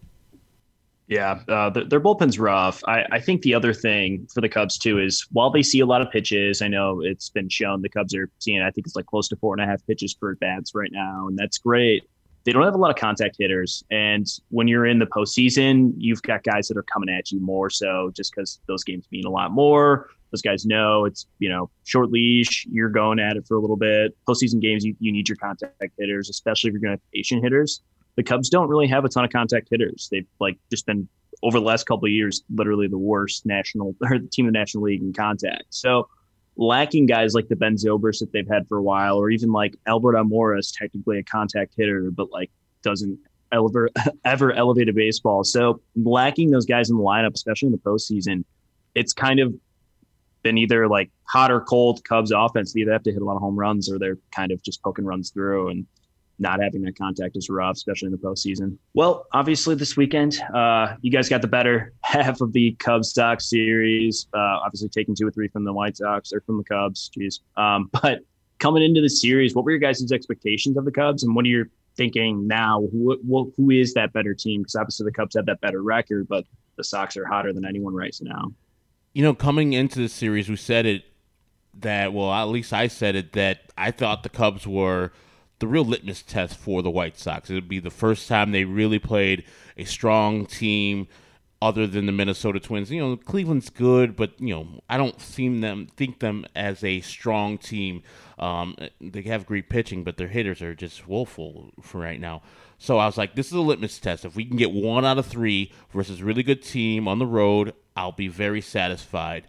Yeah, uh, their, their, bullpen's rough. I, I, think the other thing for the Cubs too is while they see a lot of pitches, I know it's been shown the Cubs are seeing. I think it's like close to four and a half pitches per bats right now, and that's great. They don't have a lot of contact hitters, and when you're in the postseason, you've got guys that are coming at you more so just because those games mean a lot more. Those guys know it's you know short leash. You're going at it for a little bit. Postseason games, you, you need your contact hitters, especially if you're going to have patient hitters the Cubs don't really have a ton of contact hitters. They've like just been over the last couple of years, literally the worst national or the team in the National League in contact. So lacking guys like the Ben Zobrist that they've had for a while, or even like Albert Almora is technically a contact hitter, but like doesn't ever ever elevate a baseball. So lacking those guys in the lineup, especially in the postseason, it's kind of been either like hot or cold Cubs offense. They either have to hit a lot of home runs or they're kind of just poking runs through. And not having that contact is rough, especially in the postseason. Well, obviously this weekend, uh, you guys got the better half of the Cubs Sox series. Uh, obviously taking two or three from the White Sox or from the Cubs. Jeez. Um, but coming into the series, what were your guys' expectations of the Cubs, and what are you thinking now? Who, who is that better team? Because obviously the Cubs have that better record, but the Sox are hotter than anyone right now. You know, coming into the series, we said it that well, at least I said it that I thought the Cubs were the real litmus test for the White Sox. It would be the first time they really played a strong team other than the Minnesota Twins. You know, Cleveland's good, but you know, I don't seem them think them as a strong team. Um, they have great pitching, but their hitters are just woeful for right now. So I was like, this is a litmus test. If we can get one out of three versus really good team on the road, I'll be very satisfied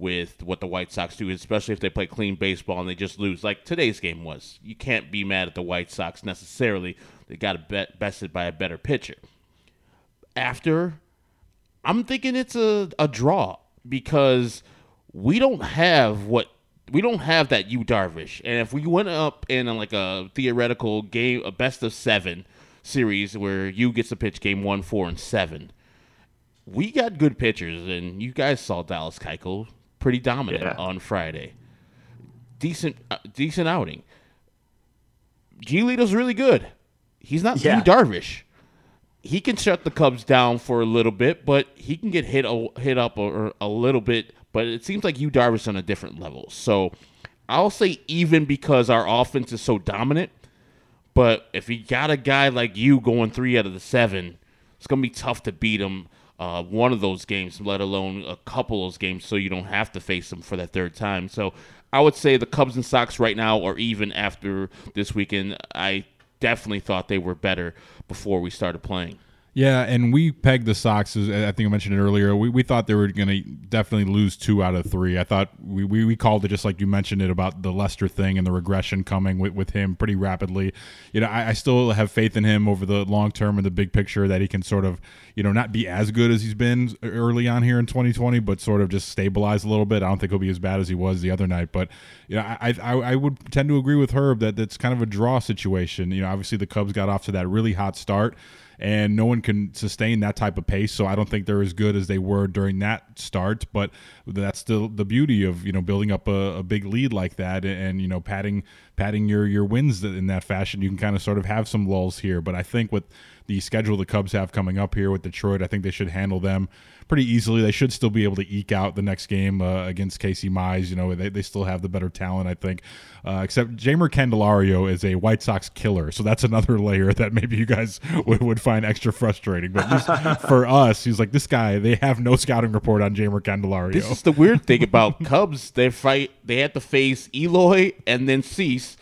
with what the White Sox do, especially if they play clean baseball and they just lose, like today's game was. You can't be mad at the White Sox necessarily. They got bet- bested by a better pitcher. After, I'm thinking it's a, a draw because we don't have what we don't have that Yu Darvish. And if we went up in like a theoretical game, a best of seven series where Yu gets to pitch game one, four, and seven, we got good pitchers. And you guys saw Dallas Keuchel pretty dominant yeah. on Friday. Decent, uh, decent outing. Giolito's really good. He's not yeah. Darvish. He can shut the Cubs down for a little bit, but he can get hit a, hit up a, a little bit. But it seems like Yu Darvish on a different level. So I'll say even because our offense is so dominant. But if you got a guy like Yu going three out of the seven, it's gonna be tough to beat him uh, one of those games, let alone a couple of those games, so you don't have to face them for that third time. So I would say the Cubs and Sox right now, or even after this weekend, I definitely thought they were better before we started playing. Yeah, and we pegged the Sox. As I think I mentioned it earlier. We, we thought they were going to definitely lose two out of three. I thought we, we, we, called it just like you mentioned it about the Lester thing and the regression coming with, with him pretty rapidly. You know, I, I still have faith in him over the long term and the big picture that he can sort of, you know, not be as good as he's been early on here in 2020, but sort of just stabilize a little bit. I don't think he'll be as bad as he was the other night, but you know, I I, I would tend to agree with Herb that that's kind of a draw situation. You know, obviously the Cubs got off to that really hot start and no one can sustain that type of pace. So I don't think they're as good as they were during that start. But that's still the beauty of you know building up a, a big lead like that, and, and you know padding padding your your wins in that fashion. You can kind of sort of have some lulls here. But I think with the schedule the Cubs have coming up here with Detroit, I think they should handle them pretty easily. They should still be able to eke out the next game uh, against Casey Mize. You know, they, they still have the better talent, I think. Uh, except Jeimer Candelario is a White Sox killer, so that's another layer that maybe you guys would, would find extra frustrating. But for us, he's like this guy. They have no scouting report on Jeimer Candelario. This is the weird thing about Cubs. They fight. They had to face Eloy and then Cease.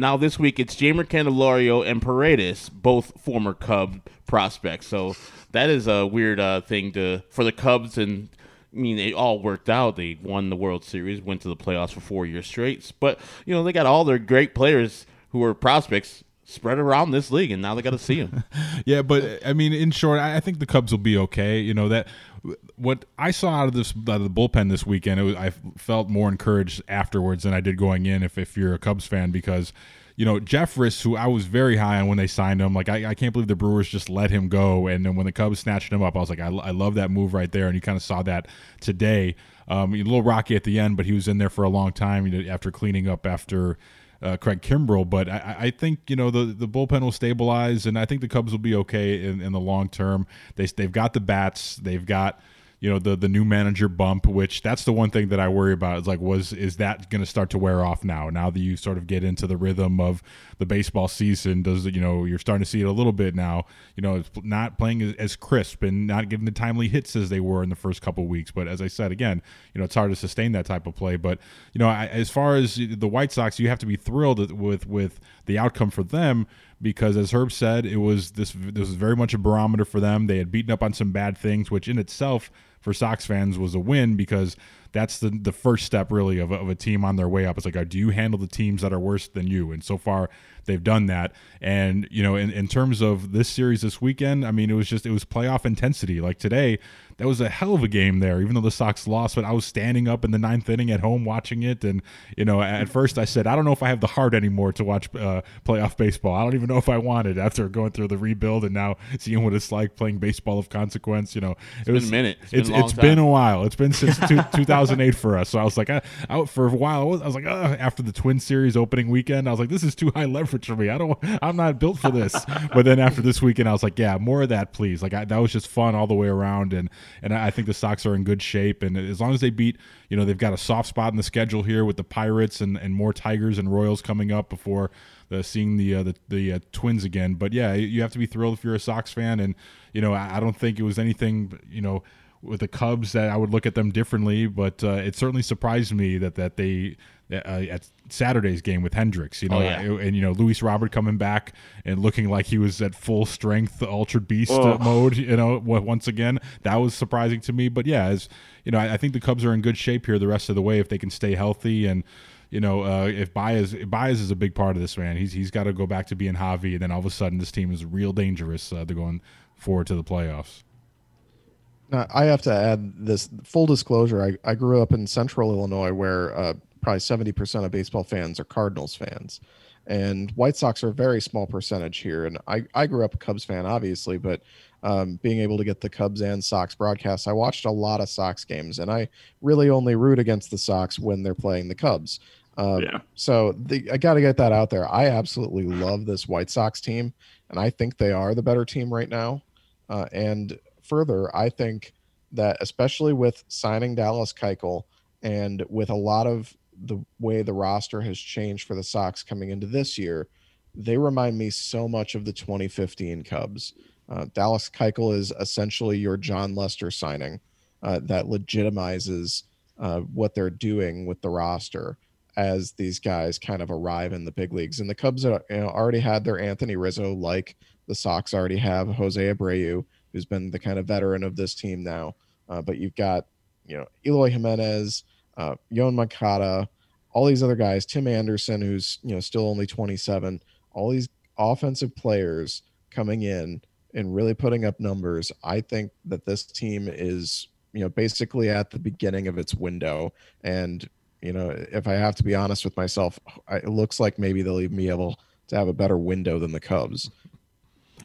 Now this week it's Jeimer Candelario and Paredes, both former Cub prospects. So that is a weird uh, thing to for the Cubs and. I mean, it all worked out. They won the World Series, went to the playoffs for four years straight. But you know, they got all their great players who are prospects spread around this league, and now they got to see them. yeah, but I mean, in short, I think the Cubs will be okay. You know that what I saw out of this out of the bullpen this weekend, was, I felt more encouraged afterwards than I did going in. If if you're a Cubs fan, because you know, Jeffress, who I was very high on when they signed him, like I, I can't believe the Brewers just let him go. And then when the Cubs snatched him up, I was like, I, I love that move right there. And you kind of saw that today. Um, a little rocky at the end, but he was in there for a long time after cleaning up after uh, Craig Kimbrel. But I, I, think you know the the bullpen will stabilize, and I think the Cubs will be okay in, in the long term. They they've got the bats, they've got you know the the new manager bump which that's the one thing that i worry about. Is like was is that going to start to wear off now? Now that you sort of get into the rhythm of the baseball season does you know you're starting to see it a little bit now. You know it's not playing as, as crisp and not giving the timely hits as they were in the first couple weeks. But as i said again you know it's hard to sustain that type of play. But you know I, as far as the white sox you have to be thrilled with with the outcome for them because as Herb said, it was this this was very much a barometer for them. They had beaten up on some bad things, which in itself for Sox fans was a win because that's the the first step really of a, of a team on their way up. It's like, uh, do you handle the teams that are worse than you? And so far, they've done that. And you know, in, in terms of this series this weekend, I mean, it was just it was playoff intensity. Like today, that was a hell of a game there. Even though the Sox lost, but I was standing up in the ninth inning at home watching it, and you know, at first I said, I don't know if I have the heart anymore to watch uh, playoff baseball. I don't even know if I wanted after going through the rebuild and now seeing what it's like playing baseball of consequence. You know, it's it was a minute. It's, been, it's been a while. It's been since two, 2008 for us. So I was like, I, I, for a while, I was, I was like, after the Twin Series opening weekend, I was like, this is too high leverage for me. I don't, I'm not built for this. but then after this weekend, I was like, yeah, more of that, please. Like I, that was just fun all the way around, and and I think the Sox are in good shape. And as long as they beat, you know, they've got a soft spot in the schedule here with the Pirates and and more Tigers and Royals coming up before. The, seeing the uh, the, the uh, Twins again, but yeah, you have to be thrilled if you're a Sox fan, and you know I, I don't think it was anything you know with the Cubs that I would look at them differently, but uh, it certainly surprised me that that they uh, at Saturday's game with Hendricks, you know, oh, yeah. and you know Luis Robert coming back and looking like he was at full strength, altered beast oh. mode, you know, once again that was surprising to me. But yeah, as you know, I, I, think the Cubs are in good shape here the rest of the way if they can stay healthy and. You know, uh, if Baez Baez is a big part of this man, he's he's got to go back to being Javi, and then all of a sudden this team is real dangerous. Uh, they're going forward to the playoffs. Now, I have to add this full disclosure. I, I grew up in central Illinois where uh, probably 70% of baseball fans are Cardinals fans. And White Sox are a very small percentage here. And I, I grew up a Cubs fan, obviously, but um, being able to get the Cubs and Sox broadcasts, I watched a lot of Sox games. And I really only root against the Sox when they're playing the Cubs. Um, yeah. So the, I got to get that out there. I absolutely love this White Sox team. And I think they are the better team right now. Uh, and further, I think that especially with signing Dallas Keuchel and with a lot of the way the roster has changed for the Sox coming into this year, they remind me so much of the 2015 Cubs. Uh, Dallas Keuchel is essentially your Jon Lester signing uh, that legitimizes uh, what they're doing with the roster as these guys kind of arrive in the big leagues. And the Cubs you know, already had their Anthony Rizzo, like the Sox already have Jose Abreu who's been the kind of veteran of this team now. Uh, but you've got, you know, Eloy Jimenez, uh, Yoan Moncada, all these other guys, Tim Anderson, who's, you know, still only 27, all these offensive players coming in and really putting up numbers. I think that this team is, you know, basically at the beginning of its window. And, you know, if I have to be honest with myself, it looks like maybe they'll even be able to have a better window than the Cubs.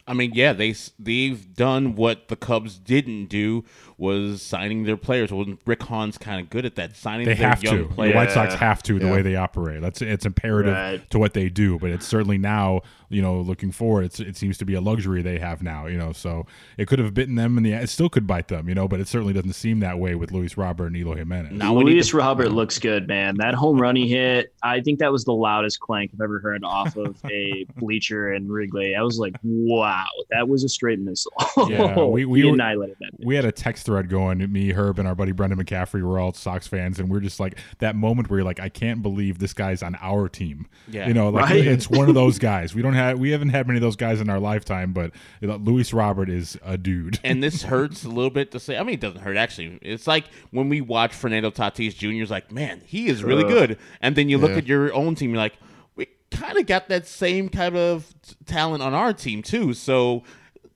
I mean, yeah, they they've done what the Cubs didn't do was signing their players. Well, Rick Hahn's kind of good at that, signing they their have young to. players. The White Sox have to the yeah. way they operate. That's it's imperative right. to what they do. But it's certainly now, you know, looking forward, it's, it seems to be a luxury they have now. You know, so it could have bitten them, and the it still could bite them. You know, but it certainly doesn't seem that way with Luis Robert and Eloy Jimenez. Now, Luis Robert looks good, man. That home run he hit, I think that was the loudest clank I've ever heard off of a bleacher in Wrigley. I was like, wow, that was a straight missile. Yeah, we we, we annihilated that. We had a text thread going. Me, Herb, and our buddy Brendan McCaffrey were all Sox fans, and we're just like that moment where you're like, I can't believe this guy's on our team. Yeah, you know, like right? it's one of those guys. We don't have we haven't had many of those guys in our lifetime, but you Luis Robert is a dude. And this hurts a little bit to say. I mean, it doesn't hurt actually. It's like when we watch Fernando Tatis Jr. is like, man, he is really uh, good, and then you look yeah. at your own team, you're like we kind of got that same kind of talent on our team too. So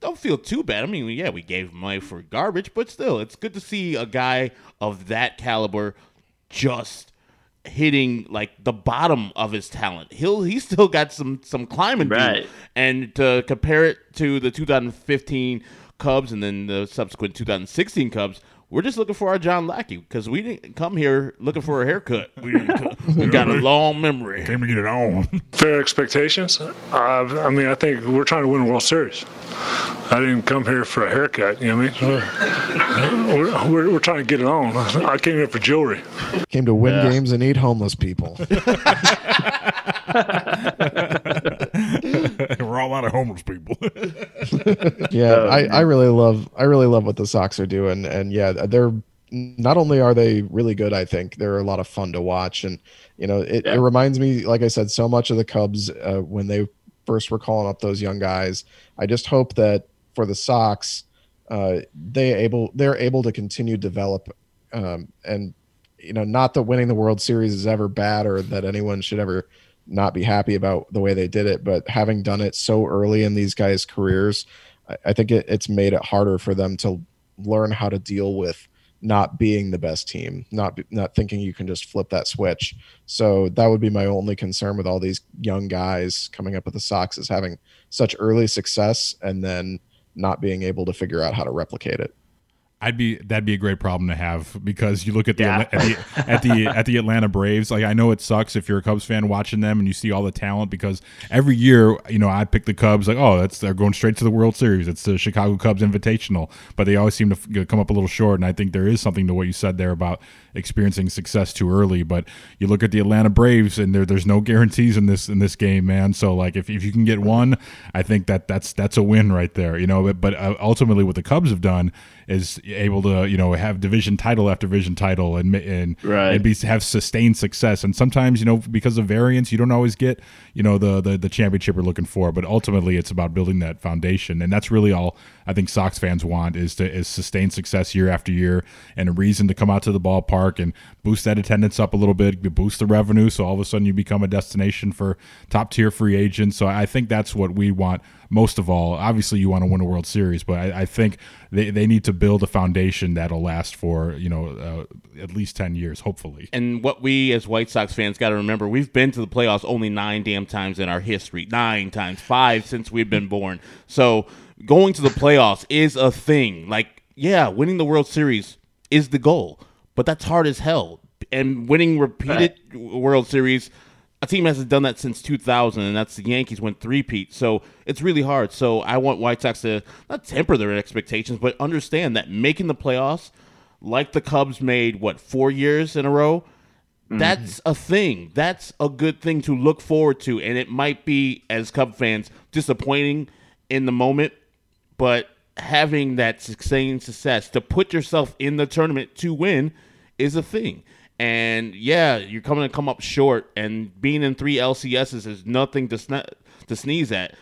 don't feel too bad. I mean, yeah, we gave money for garbage, but still, it's good to see a guy of that caliber just hitting like the bottom of his talent. He'll he's still got some some climbing to. Right. And to compare it to the 2015 Cubs and then the subsequent 2016 Cubs, we're just looking for our John Lackey because we didn't come here looking for a haircut. We, didn't, we got a long memory. Came to get it on. fair expectations. Uh, I mean, I think we're trying to win a World Series. I didn't come here for a haircut. You know what I mean? We're, we're, we're trying to get it on. I came here for jewelry. Came to win games and eat homeless people. We're all out of homeless people. yeah, I, I really love I really love what the Sox are doing, and yeah, they're not only are they really good, I think they're a lot of fun to watch, and you know it, it reminds me, like I said, so much of the Cubs uh, when they first were calling up those young guys. I just hope that for the Sox, uh, they able they're able to continue develop, um, and you know, not that winning the World Series is ever bad or that anyone should ever not be happy about the way they did it, but having done it so early in these guys' careers, I, think it, it's made it harder for them to learn how to deal with not being the best team, not not thinking you can just flip that switch. So that would be my only concern with all these young guys coming up with the Sox is having such early success and then not being able to figure out how to replicate it. I'd be that'd be a great problem to have because you look at the, Yeah. at the at the at the Atlanta Braves. Like I know it sucks if you're a Cubs fan watching them and you see all the talent because every year you know I pick the Cubs like oh that's they're going straight to the World Series. It's the Chicago Cubs Invitational, but they always seem to come up a little short. And I think there is something to what you said there about experiencing success too early. But you look at the Atlanta Braves and there there's no guarantees in this in this game, man. So like if, if you can get one, I think that that's that's a win right there. You know, but, but uh, ultimately what the Cubs have done is able to you know have division title after division title and and Right. and be have sustained success. And sometimes you know because of variance, you don't always get you know the the the championship you're looking for. But ultimately, it's about building that foundation, and that's really all I think Sox fans want is to is sustained success year after year and a reason to come out to the ballpark and boost that attendance up a little bit, boost the revenue. So all of a sudden you become a destination for top tier free agents. So I think that's what we want most of all. Obviously, you want to win a World Series, but I, I think they, they need to build a foundation that'll last for you know uh, at least ten years, hopefully. And what we as White Sox fans got to remember, we've been to the playoffs only nine damn times in our history. Nine times, five since we've been born. So going to the playoffs is a thing. Like, yeah, winning the World Series is the goal, but that's hard as hell. And winning repeated World Series, a team hasn't done that since 2000, and that's the Yankees went three-peat. So it's really hard. So I want White Sox to not temper their expectations, but understand that making the playoffs, like the Cubs made, what, four years in a row? Mm-hmm. That's a thing. That's a good thing to look forward to. And it might be, as Cub fans, disappointing in the moment, but having that sustained success to put yourself in the tournament to win is a thing. And yeah, you're coming to come up short, and being in three LCSs is nothing to, sne- to sneeze at.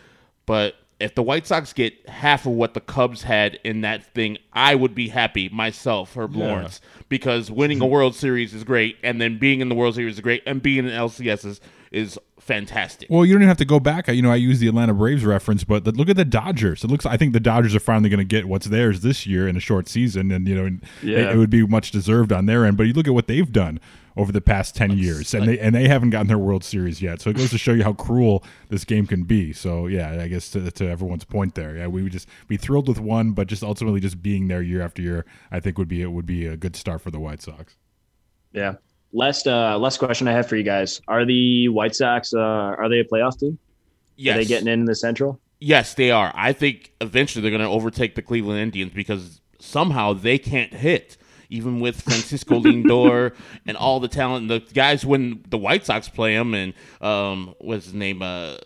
But if the White Sox get half of what the Cubs had in that thing, I would be happy myself, Herb Lawrence, because winning a World Series is great, and then being in the World Series is great, and being in LCSs is fantastic. Well, you don't even have to go back. I- You know, I use the Atlanta Braves reference, but the, look at the Dodgers. It looks. I think the Dodgers are finally going to get what's theirs this year in a short season, and you know, Yeah. it, it would be much deserved on their end. But you look at what they've done over the past ten years, and they and they haven't gotten their World Series yet. So it goes to show you how cruel this game can be. So yeah, I guess to, to everyone's point there, yeah, we would just be thrilled with one, but just ultimately just being there year after year, I think would be it would be a good start for the White Sox. Yeah. Last uh last question I have for you guys. Are the White Sox uh are they a playoff team? yes. Are they getting in the central? Yes, they are. I think eventually they're going to overtake the Cleveland Indians because somehow they can't hit, even with Francisco Lindor and all the talent. The guys when the White Sox play them, and um, what's his name? Uh,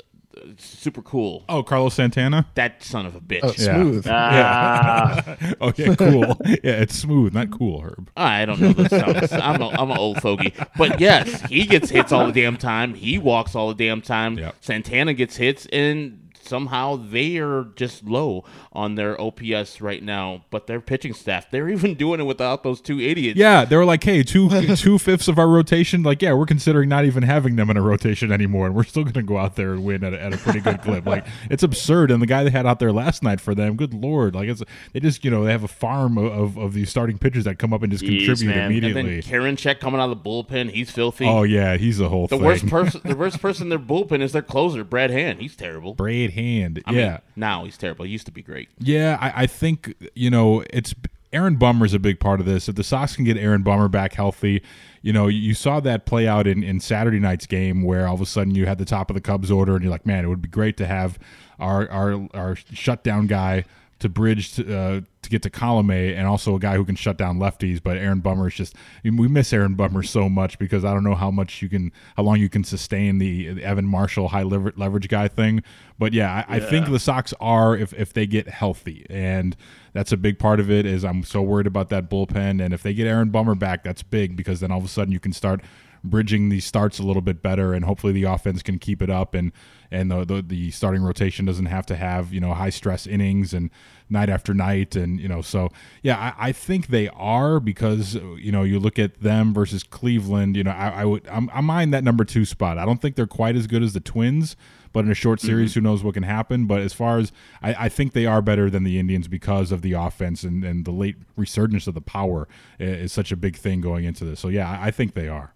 super cool. Oh, Carlos Santana. That son of a bitch. Oh, smooth. Ah, Oh yeah, okay, cool. yeah, it's smooth, not cool, Herb. I don't know the songs. I'm a, I'm an old fogey, but yes, he gets hits all the damn time. He walks all the damn time. Yeah. Santana gets hits, and somehow they are just low on their OPS right now. But their pitching staff, they're even doing it without those two idiots. Yeah, they were like, hey, two two fifths of our rotation. Like, yeah, we're considering not even having them in a rotation anymore, and we're still going to go out there and win at a, at a pretty good clip. Like, it's absurd. And the guy they had out there last night for them, good lord, like it's they just you know they have a farm of, of, of these starting pitchers that come up and just Jeez, contribute man. immediately. And then Karinchak coming out of the bullpen, he's filthy. oh yeah, he's the whole the thing. worst person, the worst person in their bullpen is their closer, Brad Hand. He's terrible. Braid hand. I yeah. mean, now he's terrible. He used to be great. Yeah, I, I think you know it's Aaron Bummer's a big part of this. If the Sox can get Aaron Bummer back healthy, you know you saw that play out in, in Saturday night's game where all of a sudden you had the top of the Cubs order and you're like, man, it would be great to have our our our shutdown guy to bridge to, uh, to get to Colomé and also a guy who can shut down lefties. But Aaron Bummer is just we miss Aaron Bummer so much because I don't know how much you can how long you can sustain the, the Evan Marshall high lever- leverage guy thing. But yeah, I, I think the Sox are if if they get healthy and that's a big part of it. Is I'm so worried about that bullpen and if they get Aaron Bummer back, that's big because then all of a sudden you can start bridging these starts a little bit better and hopefully the offense can keep it up and and the, the the starting rotation doesn't have to have you know high stress innings and night after night. And you know so yeah I, I think they are because you know you look at them versus Cleveland you know I, I would I'm, I mind that number two spot. I don't think they're quite as good as the Twins but in a short mm-hmm. series who knows what can happen. But as far as I, I think they are better than the Indians because of the offense and, and the late resurgence of the power is, is such a big thing going into this. So yeah I, I think they are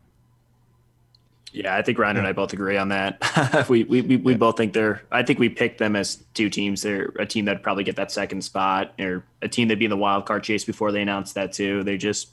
Yeah, I think Ryan and I both agree on that. we we, we, we both think they're. I think we picked them as two teams. They're a team that'd probably get that second spot, or a team that'd be in the wild card chase before they announced that too. They just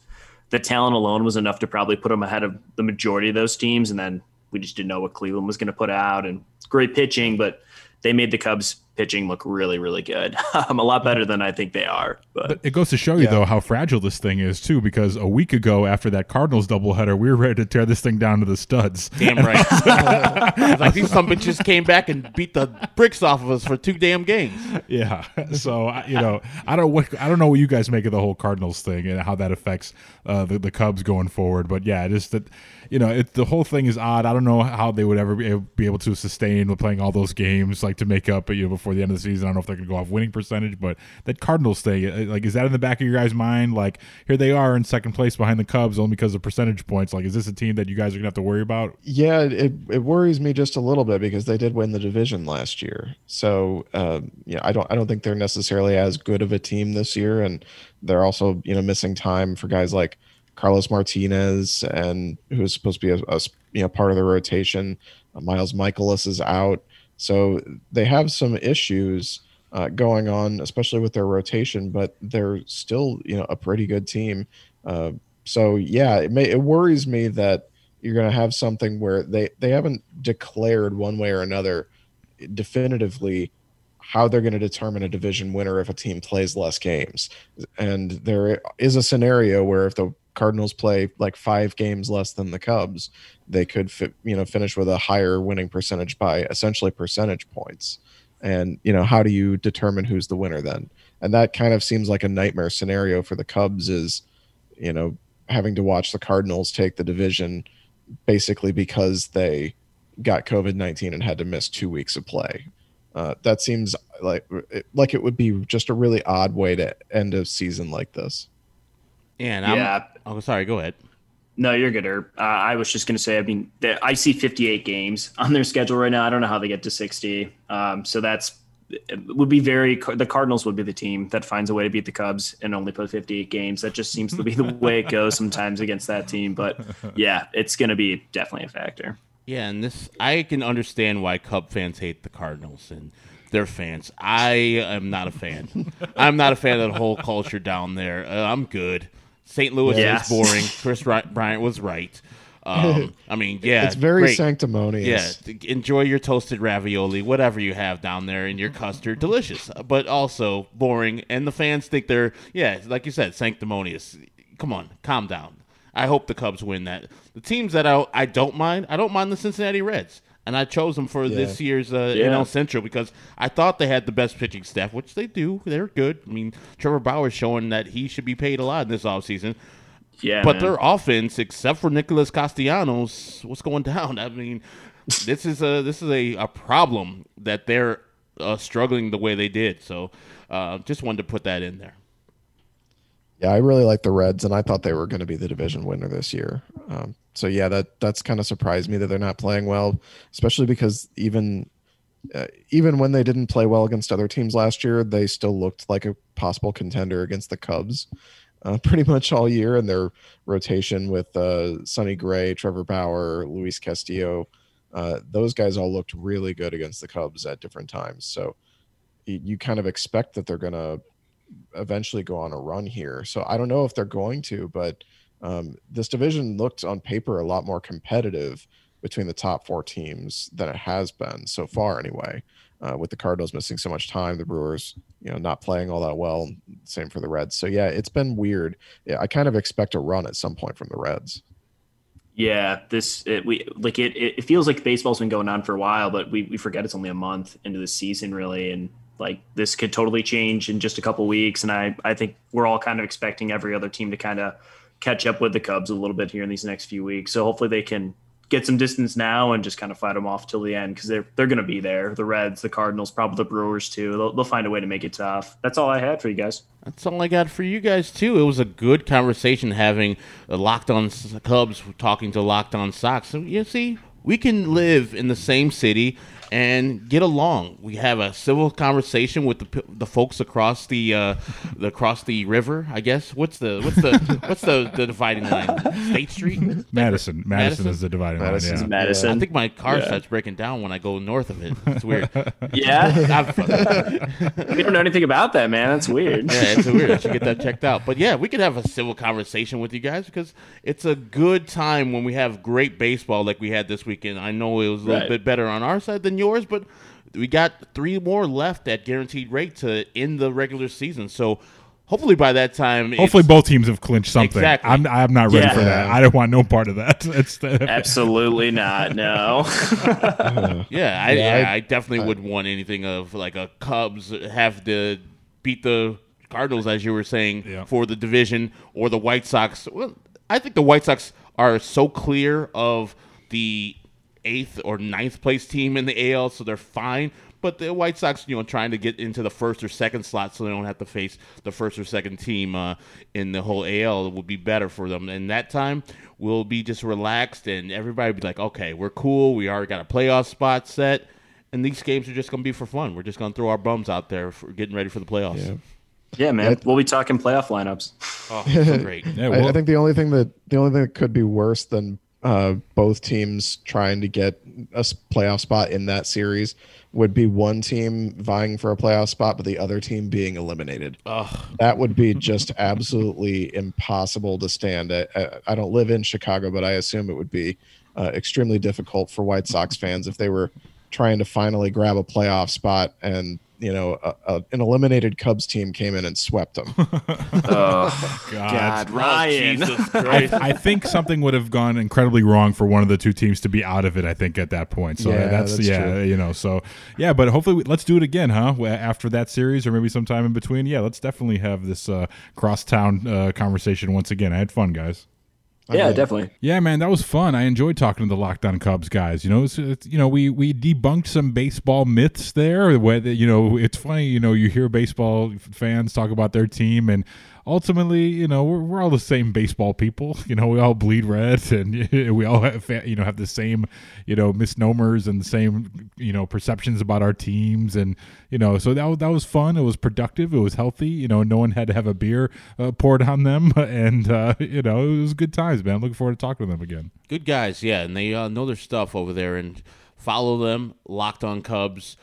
the talent alone was enough to probably put them ahead of the majority of those teams, and then we just didn't know what Cleveland was going to put out. And great pitching, but they made the Cubs pitching look really really good. um, a lot better than I think they are. But, But it goes to show you, Yeah. though, how fragile this thing is, too, because a week ago, after that Cardinals doubleheader, we were ready to tear this thing down to the studs. Damn right. It's like these some bitches came back and beat the bricks off of us for two damn games. Yeah. So, you know, I don't what I don't know what you guys make of the whole Cardinals thing and how that affects uh, the, the Cubs going forward. But yeah, just that, you know, it, the whole thing is odd. I don't know how they would ever be able, be able to sustain playing all those games, like to make up, you know, before the end of the season. I don't know if they're going to go off winning percentage, but that Cardinals thing, uh, like, is that in the back of your guys' mind? Like, here they are in second place behind the Cubs only because of percentage points. Like, is this a team that you guys are going to have to worry about? Yeah, it, it worries me just a little bit because they did win the division last year. So um, yeah, I don't I don't think they're necessarily as good of a team this year, and they're also you know missing time for guys like Carlos Martinez and who's supposed to be a you know part of the rotation. Uh, Miles Mikolas is out, so they have some issues uh, going on, especially with their rotation. But they're still you know a pretty good team. Uh, so yeah, it may it worries me that you're going to have something where they they haven't declared one way or another definitively how they're going to determine a division winner if a team plays less games and there is a scenario where if the cardinals play like five games less than the cubs they could fi- you know finish with a higher winning percentage by essentially percentage points and you know how do you determine who's the winner then and that kind of seems like a nightmare scenario for the cubs is you know having to watch the cardinals take the division basically because they got COVID nineteen and had to miss two weeks of play. Uh, that seems like like it would be just a really odd way to end a season like this. And I'm, Yeah. Oh, sorry. Go ahead. No, you're good, Herb. Uh, I was just going to say, I mean, the, I see 58 games on their schedule right now. I don't know how they get to 60. Um, so that's would be very. The Cardinals would be the team that finds a way to beat the Cubs and only put 58 games. That just seems to be the way it goes sometimes against that team. But yeah, it's going to be definitely a factor. Yeah, and this I can understand why Cub fans hate the Cardinals and their fans. I am not a fan. I'm not a fan of the whole culture down there. Uh, I'm good. St. Louis Yes. is boring. Kris Bryant was right. Um, I mean, yeah, it's very great. sanctimonious. Yeah, enjoy your toasted ravioli, whatever you have down there, and your custard, delicious, but also boring. And the fans think they're, yeah, like you said, sanctimonious. Come on, calm down. I hope the Cubs win that. The teams that I, I don't mind, I don't mind the Cincinnati Reds. And I chose them for this year's uh, Yeah. NL Central because I thought they had the best pitching staff, which they do. They're good. I mean, Trevor Bauer's showing that he should be paid a lot in this offseason. Yeah, But man. their offense, except for Nicholas Castellanos, what's going down? I mean, this is a this is a, a problem that they're uh, struggling the way they did. So uh, just wanted to put that in there. Yeah, I really like the Reds, and I thought they were going to be the division winner this year. Um, so yeah, that that's kind of surprised me that they're not playing well, especially because even uh, even when they didn't play well against other teams last year, they still looked like a possible contender against the Cubs. Uh, pretty much all year, and their rotation with uh, Sonny Gray, Trevor Bauer, Luis Castillo, uh, those guys all looked really good against the Cubs at different times. So you, you kind of expect that they're going to eventually go on a run here. So I don't know if they're going to, but um, this division looked on paper a lot more competitive between the top four teams than it has been so far, anyway. Uh, with the Cardinals missing so much time, the Brewers, you know, not playing all that well. Same for the Reds. So yeah, it's been weird. Yeah, I kind of expect a run at some point from the Reds. Yeah, this it, we like it. It feels like baseball's been going on for a while, but we, we forget it's only a month into the season, really, and like this could totally change in just a couple weeks. And I I think we're all kind of expecting every other team to kind of catch up with the Cubs a little bit here in these next few weeks. So hopefully they can get some distance now and just kind of fight them off till the end because they're they're going to be there. The Reds, the Cardinals, probably the Brewers too. They'll, they'll find a way to make it tough. That's all I had for you guys. That's all I got for you guys too. It was a good conversation having a Locked On Cubs talking to Locked On Sox. So you see, we can live in the same city and get along. We have a civil conversation with the the folks across the uh, the across the river. I guess what's the what's the what's the, the dividing line? State Street. Madison. Madison. Madison is the dividing Madison's line. Yeah. Madison. I think my car yeah. starts breaking down when I go north of it. It's weird. yeah. we don't know anything about that, man. That's weird. Yeah, it's weird. I should get that checked out. But yeah, we could have a civil conversation with you guys because it's a good time when we have great baseball like we had this weekend. I know it was a little right. bit better on our side than yours, but we got three more left at guaranteed rate to end the regular season. So hopefully by that time, hopefully both teams have clinched something. Exactly. I'm I'm not ready yeah. for that. I don't want no part of that. It's absolutely not. No. yeah, I, yeah, I, I definitely I, would want anything of like a Cubs have to beat the Cardinals, as you were saying, yeah. for the division, or the White Sox. Well, I think the White Sox are so clear of the eighth or ninth place team in the AL, so they're fine. But the White Sox, you know, trying to get into the first or second slot so they don't have to face the first or second team uh, in the whole AL would be better for them. And that time we'll be just relaxed and everybody will be like, okay, we're cool. We already got a playoff spot set. And these games are just going to be for fun. We're just going to throw our bums out there for getting ready for the playoffs. Yeah. Yeah, man. Yeah. We'll be talking playoff lineups. Oh, great. yeah, well, I, I, think the only thing that the only thing that could be worse than uh, both teams trying to get a playoff spot in that series would be one team vying for a playoff spot, but the other team being eliminated. Ugh. That would be just absolutely impossible to stand. I, I, don't live in Chicago, but I assume it would be uh, extremely difficult for White Sox fans if they were trying to finally grab a playoff spot and you know, a, a, an eliminated Cubs team came in and swept them. oh, God. God, Ryan. Oh, I, I, think something would have gone incredibly wrong for one of the two teams to be out of it. I think at that point. So yeah, that's, that's, yeah, true. you know. So yeah, but hopefully we, let's do it again, huh? After that series, or maybe sometime in between. Yeah, let's definitely have this uh, crosstown uh, conversation once again. I had fun, guys. Yeah, definitely. Yeah, man, that was fun. I enjoyed talking to the Locked On Cubs guys. You know, it's, it's, you know, we we debunked some baseball myths there. Where you know, it's funny. You know, you hear baseball fans talk about their team, and ultimately, you know, we're, we're all the same baseball people. You know, we all bleed red, and we all have you know have the same you know misnomers and the same you know perceptions about our teams, and you know, so that that was fun. It was productive. It was healthy. You know, no one had to have a beer uh, poured on them, and uh, you know, it was good times, man. Looking forward to talking to them again. Good guys, yeah, and they uh, know their stuff over there, and follow them. Locked on Cubs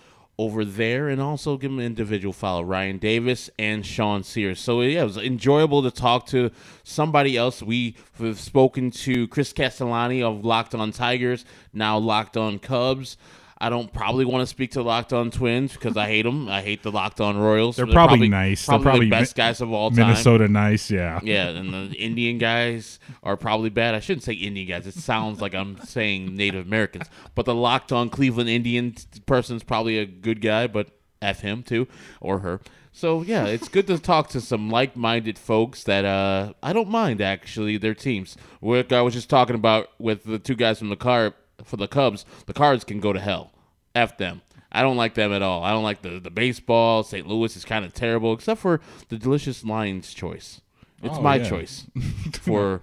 over there and also give them an individual follow Ryan Davis and Sean Sears. So yeah, it was enjoyable to talk to somebody else. We've spoken to Chris Castellani of Locked On Tigers, now Locked On Cubs. I don't probably want to speak to Locked On Twins because I hate them. I hate the Locked On Royals. They're, they're probably, probably, nice. Probably they're probably the best guys of all time. Minnesota nice, yeah. Yeah, and the Indian guys are probably bad. I shouldn't say Indian guys. It sounds like I'm saying Native Americans. But the Locked On Cleveland Indian person's probably a good guy, but F him too, or her. So yeah, it's good to talk to some like-minded folks that uh, I don't mind actually their teams. What I was just talking about with the two guys from the car for the Cubs, the Cards can go to hell. F them. I don't like them at all. I don't like the the baseball. St. Louis is kind of terrible, except for the delicious Lion's Choice. It's Oh, my yeah. choice for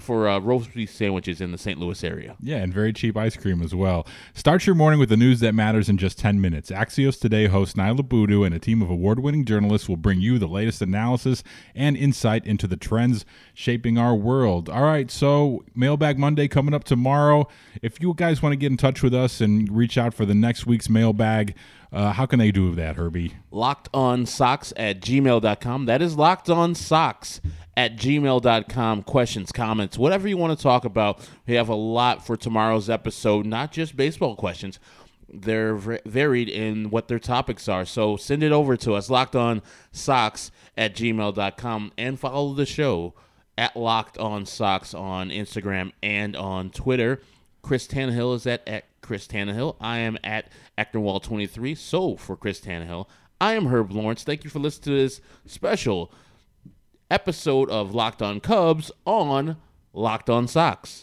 for uh, roast beef sandwiches in the St. Louis area. Yeah, and very cheap ice cream as well. Start your morning with the news that matters in just 10 minutes. Axios Today host Niala Boodhoo and a team of award winning journalists will bring you the latest analysis and insight into the trends shaping our world. All right, so Mailbag Monday coming up tomorrow. If you guys want to get in touch with us and reach out for the next week's mailbag, uh, how can they do that, Herbie? locked on Sox at gmail.com. That is locked on Sox at gmail.com. Questions, comments, whatever you want to talk about. We have a lot for tomorrow's episode, not just baseball questions. They're v- varied in what their topics are. So send it over to us, locked on Sox at gmail.com, and follow the show at locked on Sox on Instagram and on Twitter. Chris Tannehill is at, at Chris Tannehill. I am at Actonwall23. So for Chris Tannehill, I am Herb Lawrence. Thank you for listening to this special episode of Locked On Cubs on Locked On Sox.